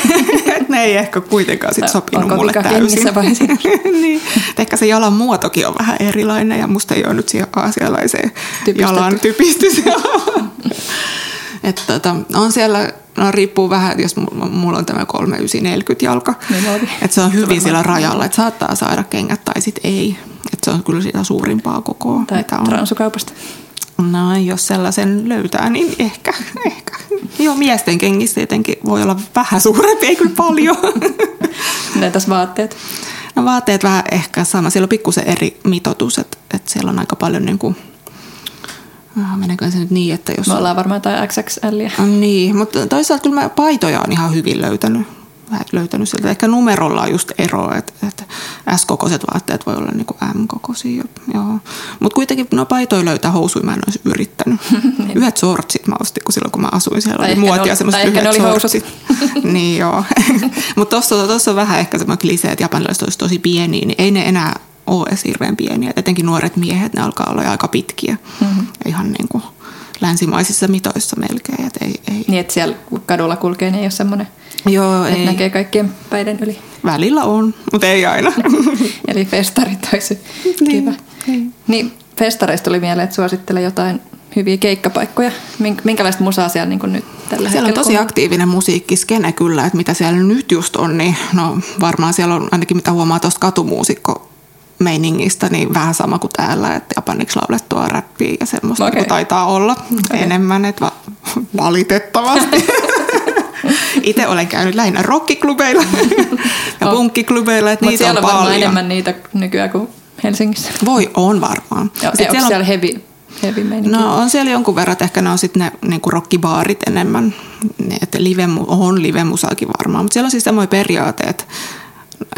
Ne ei ehkä kuitenkaan sit sopinut onko mulle täysin. vai niin. Ehkä se jalan muotokin on vähän erilainen ja musta ei ole nyt siihen aasialaiseen Typistetty. jalan typistys. että tota, on siellä, no riippuu vähän, jos mulla, on tämä 3940 jalka, Niin että se on hyvin sillä rajalla, että saattaa saada kengät tai sitten ei. Että se on kyllä sitä suurimpaa kokoa, Tai mitä on. transukaupasta. No, jos sellaisen löytää, niin ehkä, ehkä. Joo, miesten kengissä tietenkin voi olla vähän suurempi, ei kyllä paljon. Näitäs vaatteet. No vaatteet vähän ehkä sama. Siellä on pikkusen eri mitoitus, että, että siellä on aika paljon niin kuin, ah, meneekö se nyt niin, että jos... Me ollaan varmaan jotain XXL. Niin, mutta toisaalta kyllä mä paitoja on ihan hyvin löytänyt. Vähän löytänyt sieltä. Ehkä numerolla on just ero, että, että S-kokoiset vaatteet voi olla niin kuin M-kokoisia. Joo. Mutta kuitenkin no paitoja löytää housuja, mä en olisi yrittänyt. Yhdet sortsit mä ostin, kun silloin kun mä asuin siellä Tai oli muotia semmoiset oli sortsit. niin joo. Mutta tuossa, tuossa on vähän ehkä semmoinen klisee, että japanilaiset olisi tosi pieniä, niin ei ne enää ole edes hirveän pieniä. Et etenkin nuoret miehet, ne alkaa olla aika pitkiä. Mm-hmm. Ihan niin kuin länsimaisissa mitoissa melkein. Et ei, ei. Niin, että siellä kadulla kulkee, niin ei ole semmoinen, Joo, että ei. näkee kaikkien päiden yli. Välillä on, mutta ei aina. Eli festarit olisi Niin, kiva. niin. Niin, festareista tuli mieleen, että suosittele jotain hyviä keikkapaikkoja. Mink- Minkälaista musaa siellä niin nyt tällä Siellä on tosi aktiivinen musiikkiskene kyllä, että mitä siellä nyt just on, niin no varmaan siellä on ainakin mitä huomaa tuosta katumuusikko meiningistä, niin vähän sama kuin täällä, että japaniksi laulettua räppiä ja semmoista Okei. okay. taitaa olla Okei. enemmän, että va- valitettavasti. Itse olen käynyt lähinnä rockiklubeilla ja Oh. punkkiklubeilla, että niitä siellä on on varmaan paljon. enemmän niitä nykyään kuin Helsingissä. Voi, on varmaan. Joo, Sitten siellä on- siellä heavy, heavy meininki? No on siellä jonkun verran, ehkä ne on sitten ne niinku rockibaarit enemmän, Ne, että live, on live-musaakin varmaan, mutta siellä on siis semmoinen periaate, että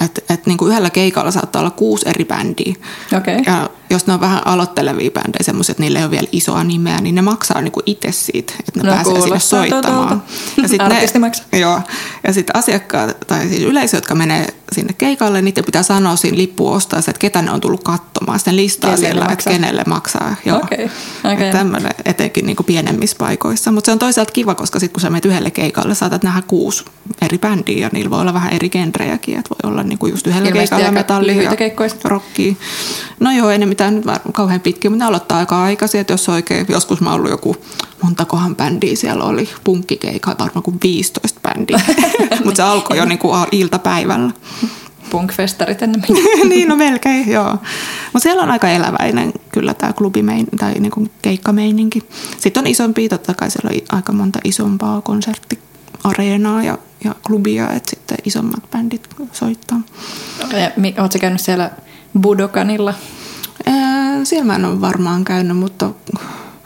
että, että niinku yhdellä keikalla saattaa olla kuusi eri bändiä. Okei. Ja jos ne on vähän aloittelevia bändejä, semmoiset, että niillä ei ole vielä isoa nimeä, niin ne maksaa niinku itse siitä, että ne No, pääsee sinne soittamaan. tutulta. Ja sit. Joo. Ja sitten asiakkaat, tai siis yleisö, jotka menee sinne keikalle, niiden pitää sanoa siinä lippuun ostaa, että ketä ne on tullut katsomaan. Sitten listaa Kenelle siellä, että maksaa. kenelle maksaa. Joo. Okei. Että Tämmöinen etenkin niin kuin pienemmissä paikoissa. Mutta se on toisaalta kiva, koska sitten kun sä menet yhdelle keikalle, saatat nähdä kuusi eri bändiä ja niillä voi olla vähän eri genrejäkin. Että voi olla niin kuin just yhdellä Ilmeisesti keikalla metallia lyhyitä ja rockia. No joo, ei ne mitään nyt kauhean pitkiä, mutta ne aloittaa aika aikaisin. Että jos oikein, joskus mä oon ollut joku, montakohan bändiä siellä oli, punkkikeikka, varmaan kuin 15 bändiä. mutta se alkoi jo niin kuin iltapäivällä. Punkfestarit ennen niin, no melkein, joo. Mutta siellä on aika eläväinen kyllä tämä klubimein, tai niinku keikkameininki. Sitten on isompi, totta kai siellä on aika monta isompaa konserttiareenaa ja, ja klubia, että sitten isommat bändit soittaa. Oletko käynyt siellä Budokanilla? Siellä mä en ole varmaan käynyt, mutta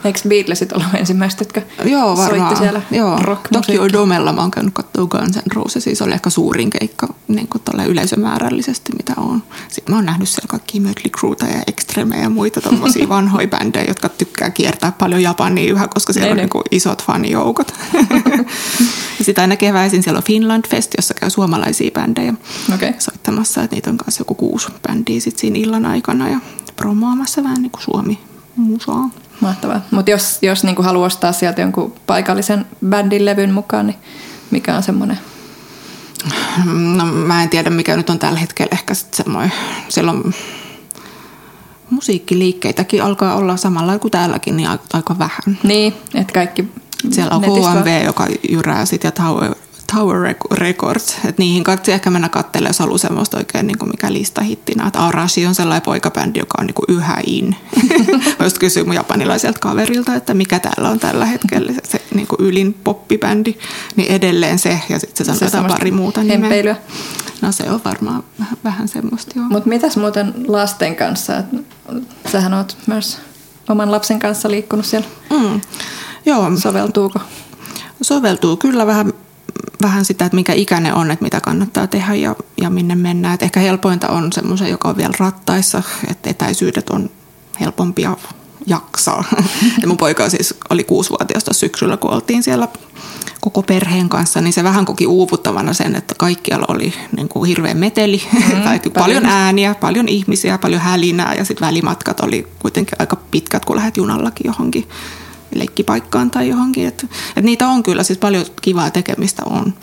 Eikö Beatlesit ollut ensimmäiset, jotka joo, varmaan. soitti siellä joo. Tokyo Domella mä oon käynyt katsoa Guns N' Roses, siis oli ehkä suurin keikka niin kuin yleisömäärällisesti, mitä on. Sitten mä oon nähnyt siellä kaikkia Mötley Crueta ja Extreme ja muita tommosia vanhoja bändejä, jotka tykkää kiertää paljon Japania yhä, koska siellä Ei, on ei. niin isot fanijoukot. sitten aina keväisin siellä on Finland Fest, jossa käy suomalaisia bändejä Okei. soittamassa, että niitä on kanssa joku kuusi bändiä sit siinä illan aikana ja promoamassa vähän niin kuin Suomi musaa. Mahtavaa. Mutta jos, jos niinku haluaa ostaa sieltä jonkun paikallisen bändin levyn mukaan, niin mikä on semmoinen? No mä en tiedä mikä nyt on tällä hetkellä ehkä sit semmoinen, siellä on musiikkiliikkeitäkin alkaa olla samalla kuin täälläkin, niin aika, vähän. Niin, että kaikki Siellä on HMV, joka jyrää sit ja Tower, Tower Rec- Records, että niihin kannattaa ehkä mennä katselemaan, jos haluaa semmoista oikein niin kuin mikä listahittinä. Että Arashi on sellainen poikabändi, joka on niin kuin yhä in. Mä just kysyin mun japanilaiselta kaverilta, että mikä täällä on tällä hetkellä se, se niin kuin ylin poppibändi, niin edelleen se ja sitten se semmoista pari muuta nimeä. No se on varmaan vähän, vähän semmoista, joo. Mutta mitäs muuten lasten kanssa? Et sähän oot myös oman lapsen kanssa liikkunut siellä. Mm. Joo, Soveltuuko? soveltuu kyllä vähän, vähän sitä, että mikä ikäinen on, että mitä kannattaa tehdä ja, ja minne mennään. Et ehkä helpointa on semmoisen, joka on vielä rattaissa, että etäisyydet on helpompia jaksaa. ja mun poika siis oli kuusivuotiaasta syksyllä, kun oltiin siellä koko perheen kanssa, niin se vähän koki uuvuttavana sen, että kaikkialla oli niin kuin hirveä meteli, mm, tai paljon, paljon ääniä, paljon ihmisiä, paljon hälinää ja sitten välimatkat oli kuitenkin aika pitkät, kun lähdet junallakin johonkin leikkipaikkaan tai johonkin. Et, et niitä on kyllä, siis paljon kivaa tekemistä on.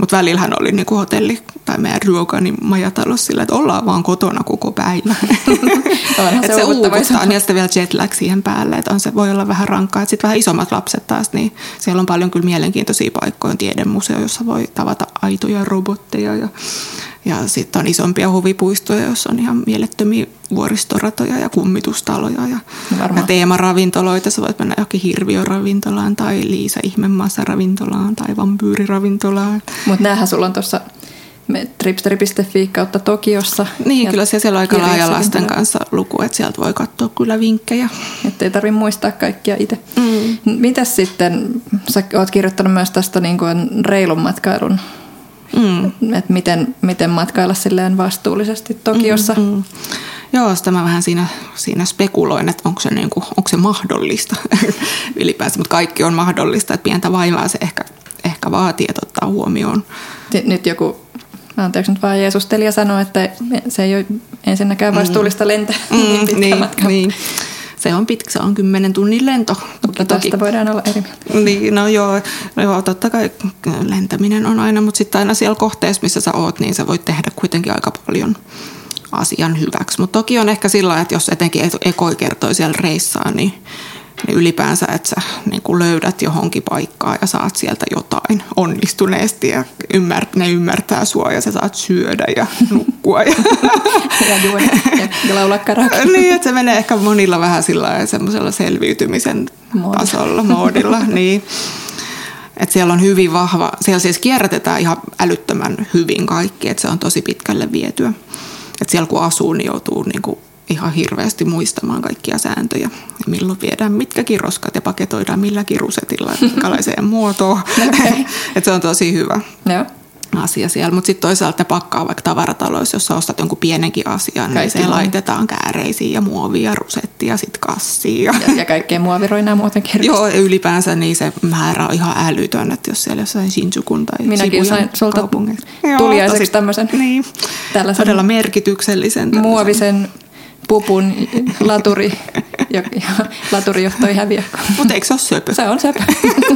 Mutta välillähän oli niinku hotelli tai meidän Ryokani majatalous sillä, että ollaan vaan kotona koko päivä. Et se uuvuttaa, niin ja sitten vielä jetlag siihen päälle, että on se voi olla vähän rankkaa. Sitten vähän isommat lapset taas, niin siellä on paljon kyllä mielenkiintoisia paikkoja. On tiedemuseo, jossa voi tavata aitoja robotteja ja, ja sitten on isompia huvipuistoja, joissa on ihan mielettömiä vuoristoratoja ja kummitustaloja ja, Varmaan. ja teemaravintoloita. Sä voit mennä johonkin hirviöravintolaan tai Liisa Ihmemaassa ravintolaan tai vampyyriravintolaan. Mutta näähän sulla on tuossa tripsteri.fi kautta Tokiossa. Niin, Ja kyllä siellä, siellä on aika laaja lasten kanssa luku, että sieltä voi katsoa kyllä vinkkejä. Että ei tarvitse muistaa kaikkia itse. Mm. Mitäs sitten, sä oot kirjoittanut myös tästä niin kuin reilun matkailun, Mm. että miten, miten matkailla silleen vastuullisesti Tokiossa. Mm, Mm. Joo, sitä mä vähän siinä, siinä spekuloin, että onko se, niin kuin, onko se mahdollista ylipäänsä, mutta kaikki on mahdollista, että pientä vaivaa se ehkä, ehkä vaatii, että ottaa huomioon. Nyt joku, anteeksi nyt vaan Jeesustelija sanoi, että se ei ole ensinnäkään vastuullista lentää mm, niin pitkä niin, matka. niin. Se on pitkä, se on kymmenen tunnin lento. Toki, Mutta tästä voidaan olla eri mieltä. Niin, no joo, no joo, totta kai lentäminen on aina, mutta sitten aina siellä kohteessa, missä sä oot, niin sä voit tehdä kuitenkin aika paljon asian hyväksi. Mutta toki on ehkä sillä että jos etenkin ekoi kertoi siellä reissaa, niin, niin ylipäänsä, että sä niin kuin löydät johonkin paikkaan ja saat sieltä jotain onnistuneesti ja ymmär, ne ymmärtää sua ja sä saat syödä ja nukkua. Ja Ja juoda ja, ja laulaa karaoke. niin, että se menee ehkä monilla vähän sillä semmoisella selviytymisen Moodilla. tasolla, moodilla. niin. Et siellä on hyvin vahva, siellä siis kierrätetään ihan älyttömän hyvin kaikki, että se on tosi pitkälle vietyä. Et siellä kun asuu, niin joutuu niinku ihan hirveästi muistamaan kaikkia sääntöjä. Milloin viedään mitkäkin roskat ja paketoidaan milläkin rusetilla, ja minkälaiseen muotoon. Et se on tosi hyvä. Joo. asia siellä. Mutta sitten toisaalta ne pakkaa vaikka tavarataloissa, jos sä ostat jonkun pienenkin asian, niin se laitetaan kääreisiin ja muovia, rusettia, sitten kassiin. Ja, ja, ja kaikkea muoviroinaa muutenkin. Joo, ylipäänsä niin se määrä on ihan älytön, että jos siellä jossain Shinjukun tai Minäkin sain sulta tuliaiseksi tämmöisen niin, tällaisen todella merkityksellisen. Tällaisen. Muovisen pupun laturi, ja, ja laturi johtoi häviä. Mutta eikö se ole söpö? Se on söpö.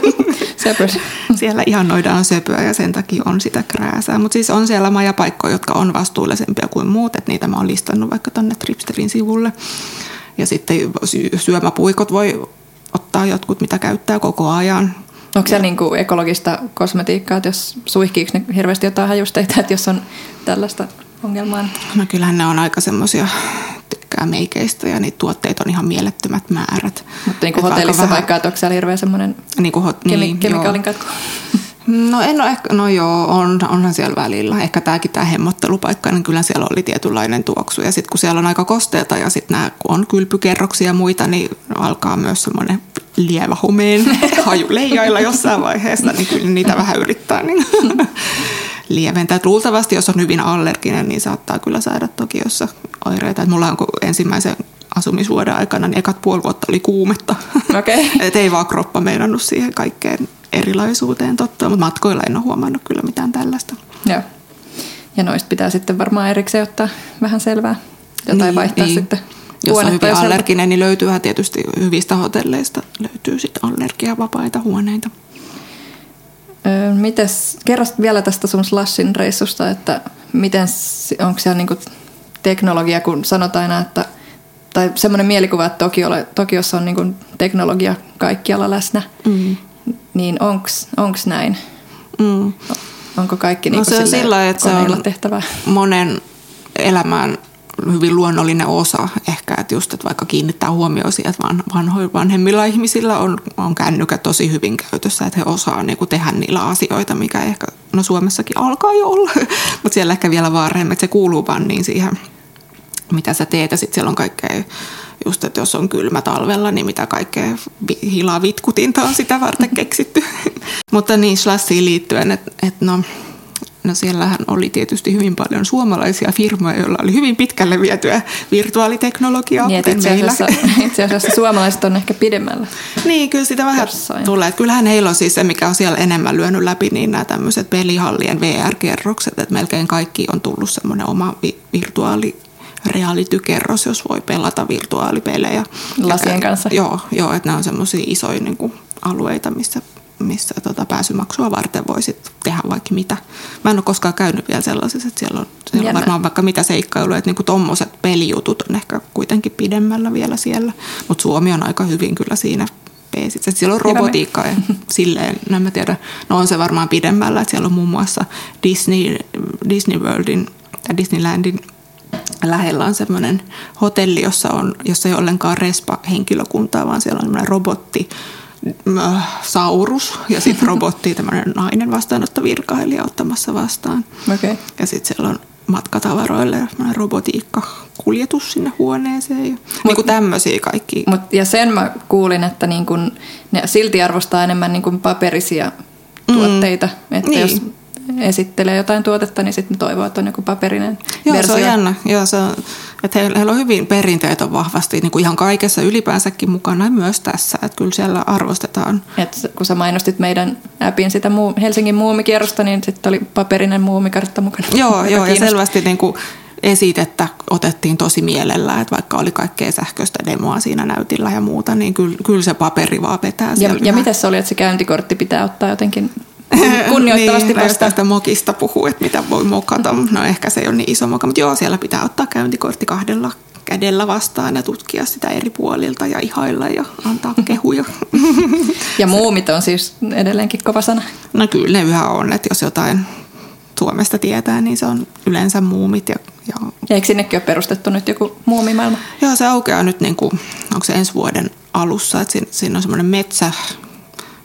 Söpös. Siellä ihannoidaan söpöä ja sen takia on sitä krääsää. Mutta siis on siellä majapaikkoja, jotka on vastuullisempia kuin muut. Että niitä mä oon listannut vaikka tonne Tripsterin sivulle. Ja sitten syömäpuikot voi ottaa jotkut, mitä käyttää koko ajan. Onko se niin kuin ekologista kosmetiikkaa, että jos suihkiiko ne hirveästi jotain hajusteita, että jos on tällaista ongelmaa? No kyllähän ne on aika semmoisia tykkää meikeistä ja niitä tuotteita on ihan mielettömät määrät. Mutta niin kuin hotellissa vaikka, vaikka, että onko siellä hirveä semmoinen niin kuin hot, kemi- niin, kemikaalin katko? No en ole ehkä, no joo, on, onhan siellä välillä. Ehkä tämäkin tämä hemmottelupaikka, niin kyllä siellä oli tietynlainen tuoksu. Ja sitten kun siellä on aika kosteeta ja sitten nämä, kun on kylpykerroksia ja muita, niin alkaa myös semmoinen lievä homeen haju leijailla jossain vaiheessa, niin kyllä niitä vähän yrittää niin lieventää. Et luultavasti, jos on hyvin allerginen, niin saattaa kyllä saada toki jossa oireita. Et mulla on ensimmäisen asumisvuoden aikana, niin ekat puoli vuotta oli kuumetta. Okay. Et ei vaan kroppa meinannut siihen kaikkeen erilaisuuteen tottua, mutta matkoilla en ole huomannut kyllä mitään tällaista. Joo. Ja noista pitää sitten varmaan erikseen ottaa vähän selvää. Jotain niin, vaihtaa niin. sitten jos on hyvin allerginen, niin löytyy tietysti hyvistä hotelleista löytyy sitten allergiavapaita huoneita. Öö, mites, kerro vielä tästä sun Slashin reissusta, että miten, onko siellä niinku teknologia, kun sanotaan aina, että tai semmoinen mielikuva, että Tokio, Tokiossa on niinku teknologia kaikkialla läsnä, mm. niin onko näin? Mm. Onko kaikki niinku no se on sillä, että se on tehtävää? monen elämään hyvin luonnollinen osa. Ehkä, että just, että vaikka kiinnittää huomioon siihen, että vanhoilla vanhemmilla ihmisillä on, on kännykät tosi hyvin käytössä, että he osaa niin kuin tehdä niillä asioita, mikä ehkä, no Suomessakin alkaa jo olla, mutta siellä ehkä vielä varhemmin, että se kuuluu vaan niin siihen, mitä sä teet, ja sitten siellä on kaikkea just, että jos on kylmä talvella, niin mitä kaikkea hilaa vitkutinta on sitä varten keksitty. Mutta niin Schlassiin liittyen, että, että no No siellähän oli tietysti hyvin paljon suomalaisia firmoja, joilla oli hyvin pitkälle vietyä virtuaaliteknologiaa. Niin, itse, asiassa, itse asiassa suomalaiset on ehkä pidemmällä. niin, kyllä sitä vähän jossain. tulee. Että kyllähän heillä on siis se, mikä on siellä enemmän lyönyt läpi, niin nämä tämmöiset pelihallien VR-kerrokset, että melkein kaikki on tullut semmoinen oma vi- virtuaali reality-kerros, jos voi pelata virtuaalipelejä. Lasien ja, kanssa. Joo, joo että nämä on semmoisia isoja niin kuin, alueita, missä missä tota, pääsymaksua varten voisit tehdä vaikka mitä. Mä en ole koskaan käynyt vielä sellaisessa, että siellä on, siellä on varmaan vaikka mitä seikkailuja, että niinku tommoset pelijutut on ehkä kuitenkin pidemmällä vielä siellä, mutta Suomi on aika hyvin kyllä siinä peesissä. Siellä on robotiikkaa ja silleen, no en mä tiedä, no on se varmaan pidemmällä, että siellä on muun muassa Disney, Disney Worldin tai Disneylandin lähellä on semmoinen hotelli, jossa, on, jossa ei ollenkaan respa-henkilökuntaa, vaan siellä on semmoinen robotti, saurus ja sitten robotti, tämmöinen nainen vastaanottovirkailija ottamassa vastaan. Okay. Ja sitten siellä on matkatavaroille ja robotiikka kuljetus sinne huoneeseen. Ja mut, niin kuin tämmöisiä kaikki. Mut, ja sen mä kuulin, että niin kun ne silti arvostaa enemmän niin kun paperisia tuotteita. Mm, että niin. jos esittelee jotain tuotetta, niin sitten toivoo, että on joku paperinen Joo, versio. se on jännä. Joo, se on, että heillä, heillä on hyvin perinteet on vahvasti niin kuin ihan kaikessa ylipäänsäkin mukana ja myös tässä. Että kyllä siellä arvostetaan. Et kun sä mainostit meidän appin sitä muu, Helsingin muumikierrosta, niin sitten oli paperinen muumikartta mukana. Joo, joo ja selvästi niin kuin esitettä otettiin tosi mielellä, että vaikka oli kaikkea sähköistä demoa siinä näytillä ja muuta, niin kyllä, kyllä se paperi vaan vetää Ja, ja miten se oli, että se käyntikortti pitää ottaa jotenkin kunnioittavasti niin, tästä mokista puhuu, että mitä voi mokata. No ehkä se ei ole niin iso moka, mutta joo, siellä pitää ottaa käyntikortti kahdella kädellä vastaan ja tutkia sitä eri puolilta ja ihailla ja antaa kehuja. Ja muumit on siis edelleenkin kova sana. No kyllä ne yhä on, että jos jotain Suomesta tietää, niin se on yleensä muumit. Ja, ja... Eikö sinnekin ole perustettu nyt joku muumimaailma? Joo, se aukeaa nyt, niin kuin, onko se ensi vuoden alussa, että siinä, siinä on semmoinen metsä,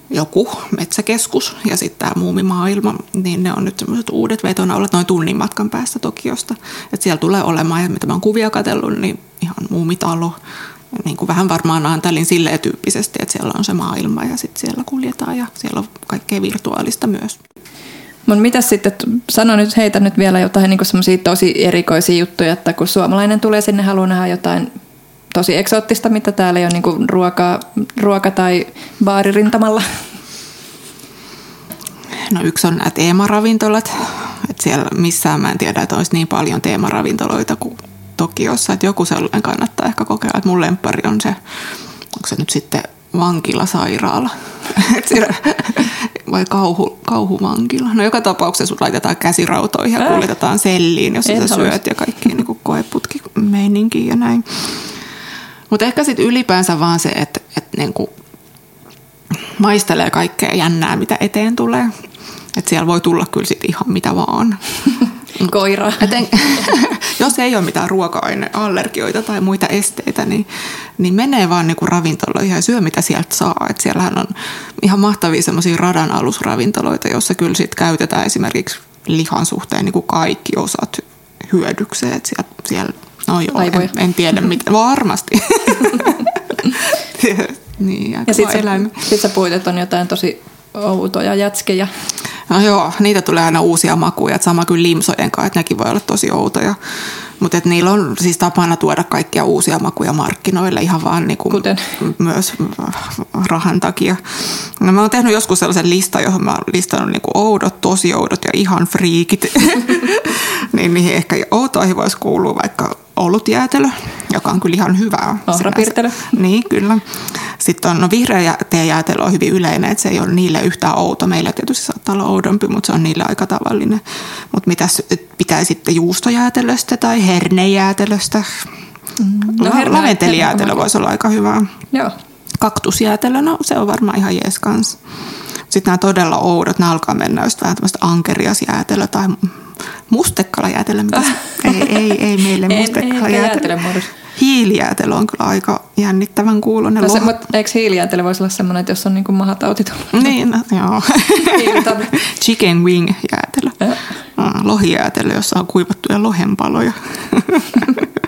joku metsäkeskus ja sitten tämä muumimaailma, niin ne on nyt semmoiset uudet vetonaulat noin tunnin matkan päästä Tokiosta. Että siellä tulee olemaan, ja mitä mä oon kuvia katsellut, niin ihan muumitalo, niin kuin vähän varmaan Antalin silleen tyyppisesti, että siellä on se maailma ja sitten siellä kuljetaan ja siellä on kaikkea virtuaalista myös. Mutta mitä sitten, sano nyt, heitä nyt vielä jotain niin semmoisia tosi erikoisia juttuja, että kun suomalainen tulee sinne, haluaa nähdä jotain tosi eksoottista, mitä täällä ei ole niin ruoka, ruoka- tai baaririntamalla. No yksi on nämä teemaravintolat. Että siellä missään mä en tiedä, että olisi niin paljon teemaravintoloita kuin Tokiossa. Että joku sellainen kannattaa ehkä kokeilla. Että mun lemppari on se, onko se nyt sitten vankilasairaala. vai kauhu, kauhuvankila. No joka tapauksessa sut laitetaan käsirautoihin ja kuljetetaan selliin, jos sä syöt ja kaikki niin koeputki meininki ja näin. Mutta ehkä sitten ylipäänsä vaan se, että, että niin kuin maistelee kaikkea jännää, mitä eteen tulee. Että siellä voi tulla kyllä sit ihan mitä vaan. Koira. Eten, jos ei ole mitään ruoka-aineallergioita tai muita esteitä, niin, niin menee vaan niinku ravintoloihin ja syö mitä sieltä saa. Et siellähän on ihan mahtavia semmoisia radan alusravintoloita, joissa kyllä sit käytetään esimerkiksi lihan suhteen niinku kaikki osat hyödykseen. Et siellä, siellä, no joo, en, en tiedä mitä, varmasti. niin, ja sitten sit sä puhuit, että on jotain tosi outoja jätskejä. No joo, niitä tulee aina uusia makuja, sama kuin limsojen kanssa, että nekin voi olla tosi outoja. Mutta niillä on siis tapana tuoda kaikkia uusia makuja markkinoille ihan vaan niinku Kuten? myös rahan takia. No mä oon tehnyt joskus sellaisen listan, johon mä oon listannut niinku oudot, tosi oudot ja ihan friikit. niin niihin ehkä outoihin voisi kuulua vaikka olutjäätelö, joka on kyllä ihan hyvää. Ohrapirtelö. Niin, kyllä. Sitten on, no vihreä teejäätelö on hyvin yleinen, että se ei ole niille yhtään outo. Meillä tietysti saattaa olla oudompi, mutta se on niille aika tavallinen. Mutta mitä pitää sitten juustojäätelöstä tai hernejäätelöstä? Mm. No, La- laventelijäätelö voisi olla aika hyvä. Joo. Kaktusjäätelö, no se on varmaan ihan jees kanssa. Sitten nämä todella oudot, nämä alkaa mennä just vähän tämmöistä ankeriasjäätelö tai mustekkalajäätelö. Äh. Ei, ei, ei meille mustekkalajäätelö. Hiilijäätelö on kyllä aika jännittävän kuulonen. No se, mutta eikö hiilijäätelö voisi olla semmoinen, että jos on niin mahatauti tullut? Niin, no, joo. Chicken wing jäätelö. Äh. Lohijäätelö, jossa on kuivattuja lohenpaloja.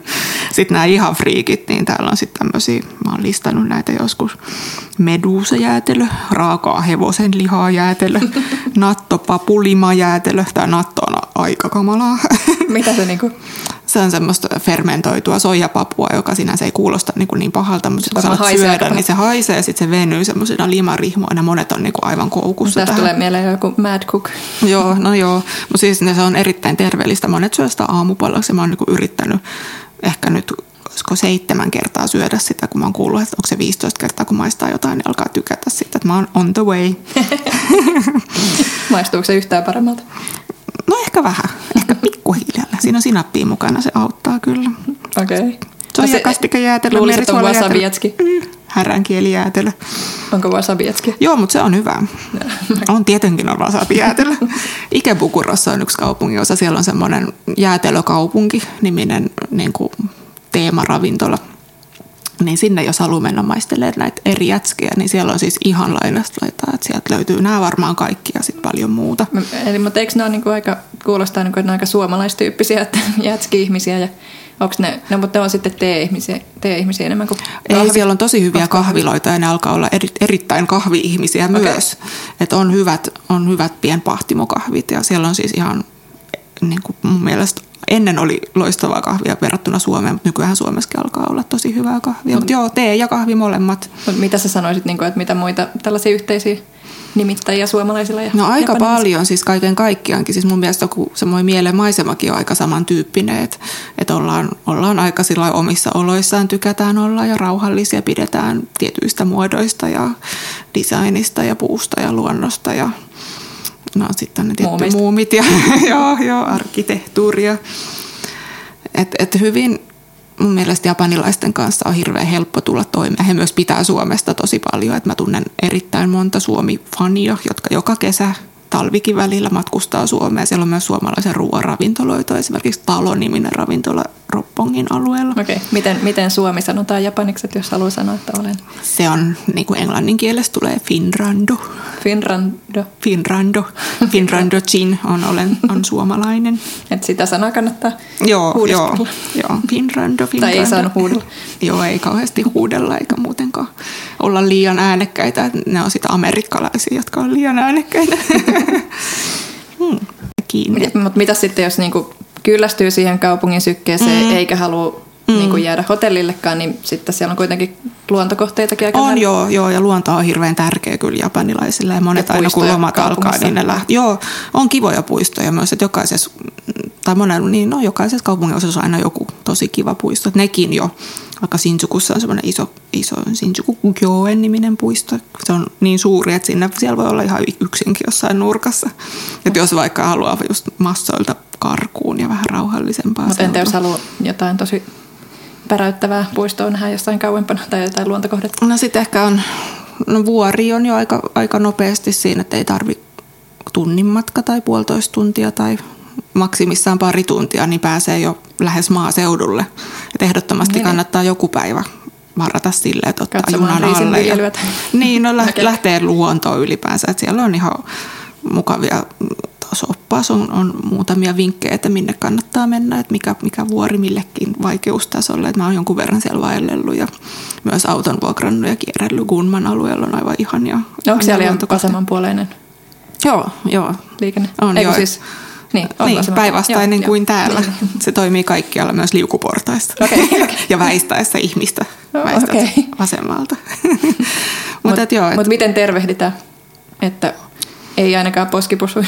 Sitten nämä ihan friikit, niin täällä on sitten tämmöisiä, mä oon listannut näitä joskus, meduusajäätelö, raakaa hevosen lihaa jäätelö, natto papulima jäätelö, tämä natto on aika kamalaa. Mitä se niinku? Se on semmoista fermentoitua soijapapua, joka sinänsä ei kuulosta niin, kuin niin pahalta, mutta kun sä syödä, niin se haisee ja sitten se venyy semmoisina limarihmoina. Monet on niin kuin aivan koukussa. Tästä tulee mieleen joku Mad Cook. Joo, no joo. Mutta siis se on erittäin terveellistä. Monet syö sitä aamupalaksi. Mä oon niin yrittänyt ehkä nyt olisiko seitsemän kertaa syödä sitä, kun mä oon kuullut, että onko se 15 kertaa, kun maistaa jotain, niin alkaa tykätä sitä, että mä oon on the way. Maistuuko se yhtään paremmalta? No ehkä vähän, ehkä pikkuhiljalla. Siinä on sinappia mukana, se auttaa kyllä. Okei. Okay. Soijakastikajäätelö, Luulisit, että on wasabietski. Häränkielijäätelö. Onko wasabietski? Joo, mutta se on hyvä. on tietenkin on wasabijäätelö. Ikebukurossa on yksi kaupunginosa. Siellä on semmoinen jäätelökaupunki niminen niin kuin teemaravintola. Niin sinne, jos haluaa mennä maistelemaan näitä eri jätskiä, niin siellä on siis ihan lainasta laitaa. Että sieltä löytyy nämä varmaan kaikki ja sitten paljon muuta. Eli mutta eikö nämä ole niinku aika, kuulostaa että ne aika suomalaistyyppisiä, jätski-ihmisiä ja Onko ne, no, mutta ne on sitten tee-ihmisiä, tee-ihmisiä enemmän kuin kahvi? Ei, siellä on tosi hyviä kahviloita ja ne alkaa olla eri, erittäin kahvi-ihmisiä okay. myös. Että on hyvät, on hyvät pienpahtimokahvit ja siellä on siis ihan niin kuin mun mielestä ennen oli loistavaa kahvia verrattuna Suomeen, mutta nykyään Suomessakin alkaa olla tosi hyvää kahvia. Mutta joo, tee ja kahvi molemmat. Mut mitä sä sanoisit, niin kuin, että mitä muita tällaisia yhteisiä nimittäjiä suomalaisilla ja No aika paljon, siis kaiken kaikkiaankin. Siis mun mielestä kun semmoinen mielen maisemakin on aika samantyyppinen, että, että ollaan, ollaan aika omissa oloissaan, tykätään olla ja rauhallisia, pidetään tietyistä muodoista ja designista ja puusta ja luonnosta ja No sitten ne tietty muumit ja joo, joo, arkkitehtuuria. Et, et hyvin mun mielestä japanilaisten kanssa on hirveän helppo tulla toimeen. He myös pitää Suomesta tosi paljon. Et mä tunnen erittäin monta Suomi-fania, jotka joka kesä talvikin välillä matkustaa Suomeen. Siellä on myös suomalaisen ruoan ravintoloita, esimerkiksi Talo-niminen ravintola Roppongin alueella. Okei, okay. miten, miten suomi sanotaan japaniksi, jos haluaa sanoa, että olen? Se on, niin kuin englannin kielessä tulee Finrando. Finrando. Finrando. Finrando Chin on, olen, on suomalainen. Et sitä sanaa kannattaa joo, joo, joo, Finrando, Finrando. Tai ei saanut huudella. joo, ei kauheasti huudella eikä muutenkaan olla liian äänekkäitä. Ne on sitä amerikkalaisia, jotka on liian äänekkäitä. hmm. kiinni. Mutta mitä sitten, jos niinku kyllästyy siihen kaupungin sykkeeseen mm. eikä halua mm. niin jäädä hotellillekaan, niin sitten siellä on kuitenkin luontokohteitakin aika On joo, joo, ja luonto on hirveän tärkeä kyllä japanilaisille. Ja monet ja aina kun lomat alkaa, niin ne lähtee. Joo, on kivoja puistoja myös, että jokaisessa, tai monella, niin no, jokaisessa kaupunginosassa on aina joku tosi kiva puisto. Nekin jo, vaikka Shinjukussa on semmoinen iso, iso Shinjuku Gyoen niminen puisto. Se on niin suuri, että sinne siellä voi olla ihan yksinkin jossain nurkassa. Että jos vaikka haluaa just massoilta karkuun ja vähän rauhallisempaa. Mutta entä jos haluaa jotain tosi päräyttävää puistoa nähdä jossain kauempana tai jotain luontokohdetta? No sitten ehkä on, no vuori on jo aika, aika nopeasti siinä, että ei tarvi tunnin matka tai puolitoista tuntia tai maksimissaan pari tuntia, niin pääsee jo lähes maaseudulle. Et ehdottomasti niin. kannattaa joku päivä varata silleen, että ottaa Katsomaan junan alle. Ja, niin, no lähtee luontoon ylipäänsä. Että siellä on ihan mukavia tuossa oppaassa on, on muutamia vinkkejä, että minne kannattaa mennä, että mikä, mikä vuori millekin vaikeustasolle. Että mä oon jonkun verran siellä vaellellut ja myös auton vuokrannut ja kierrellyt Gunman alueella on aivan ihania. No, onko siellä ihan vasemmanpuoleinen Joo, joo. liikenne? On, Eikö joo. siis niin, niin päinvastainen kuin joo. täällä. Se toimii kaikkialla myös liukuportaista. Okay, okay. ja väistäessä ihmistä no, väistät okay. vasemmalta. Mutta mut, mut miten tervehditään, että ei ainakaan poskipusuin.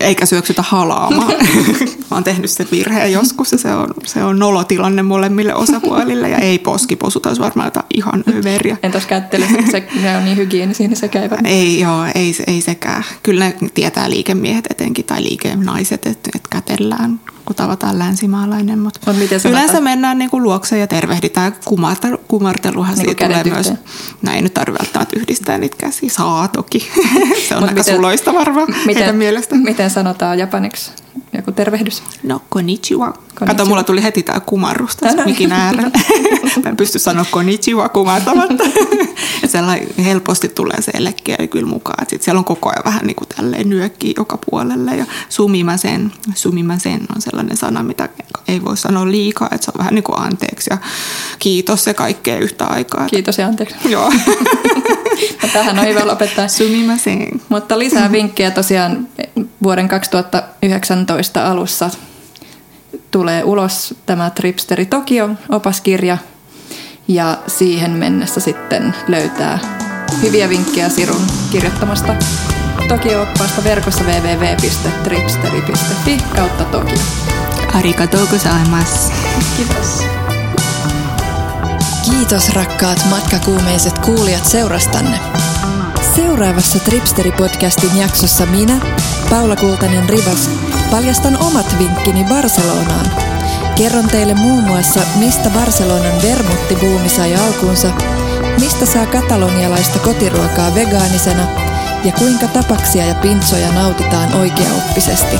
Eikä syöksytä halaamaan. Mä oon tehnyt sen virheen joskus ja se on, se on nolotilanne molemmille osapuolille ja ei poskiposu, taisi varmaan jotain ihan överiä. Entäs kättely, se, ne on niin hygienisiä, niin se käyvät. Ei joo, ei, ei sekään. Kyllä ne tietää liikemiehet etenkin tai liikennaiset, että, että kätellään kun tavataan länsimaalainen. Mutta Mut miten yleensä mennään niin kuin luokse ja tervehditään. Kumartelu, kumarteluhan niin siitä tulee myös. No ei nyt tarvitse välttämättä yhdistää niitä käsiä. Saa toki. Se on Mut aika miten, suloista varmaan miten, heidän mielestä. Miten sanotaan japaniksi joku tervehdys? No konnichiwa. konnichiwa. Kato, mulla tuli heti tämä kumarrus tässä mikin äärellä. Mä en pysty sanoa konnichiwa kumartamatta. Sellainen helposti tulee se elekkiä kyllä mukaan. Sitten siellä on koko ajan vähän niin kuin tälleen nyökkiä joka puolelle. Ja sumimasen, sumimasen on sellainen sana, mitä ei voi sanoa liikaa. Että se on vähän niin kuin anteeksi ja kiitos se kaikkea yhtä aikaa. Kiitos ja anteeksi. Joo. no, tähän on hyvä lopettaa. Sumimasen. Mutta lisää vinkkejä tosiaan vuoden 2019 alussa tulee ulos tämä Tripsteri Tokio opaskirja ja siihen mennessä sitten löytää hyviä vinkkejä Sirun kirjoittamasta Tokio-oppaasta verkossa www.tripsteri.fi kautta Tokio. Arigatou gozaimasu. Kiitos. Kiitos rakkaat matkakuumeiset kuulijat seurastanne. Seuraavassa Tripsteri-podcastin jaksossa minä, Paula Kultanen Rivas, paljastan omat vinkkini Barcelonaan. Kerron teille muun muassa, mistä Barcelonan vermuttibuumi sai alkuunsa, mistä saa katalonialaista kotiruokaa vegaanisena ja kuinka tapaksia ja pintsoja nautitaan oikeaoppisesti.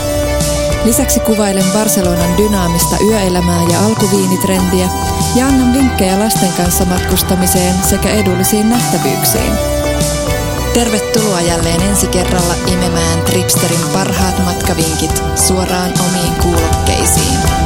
Lisäksi kuvailen Barcelonan dynaamista yöelämää ja alkuviinitrendiä ja annan vinkkejä lasten kanssa matkustamiseen sekä edullisiin nähtävyyksiin. Tervetuloa jälleen ensi kerralla imemään Tripsterin parhaat matkavinkit suoraan omiin kuulokkeisiin.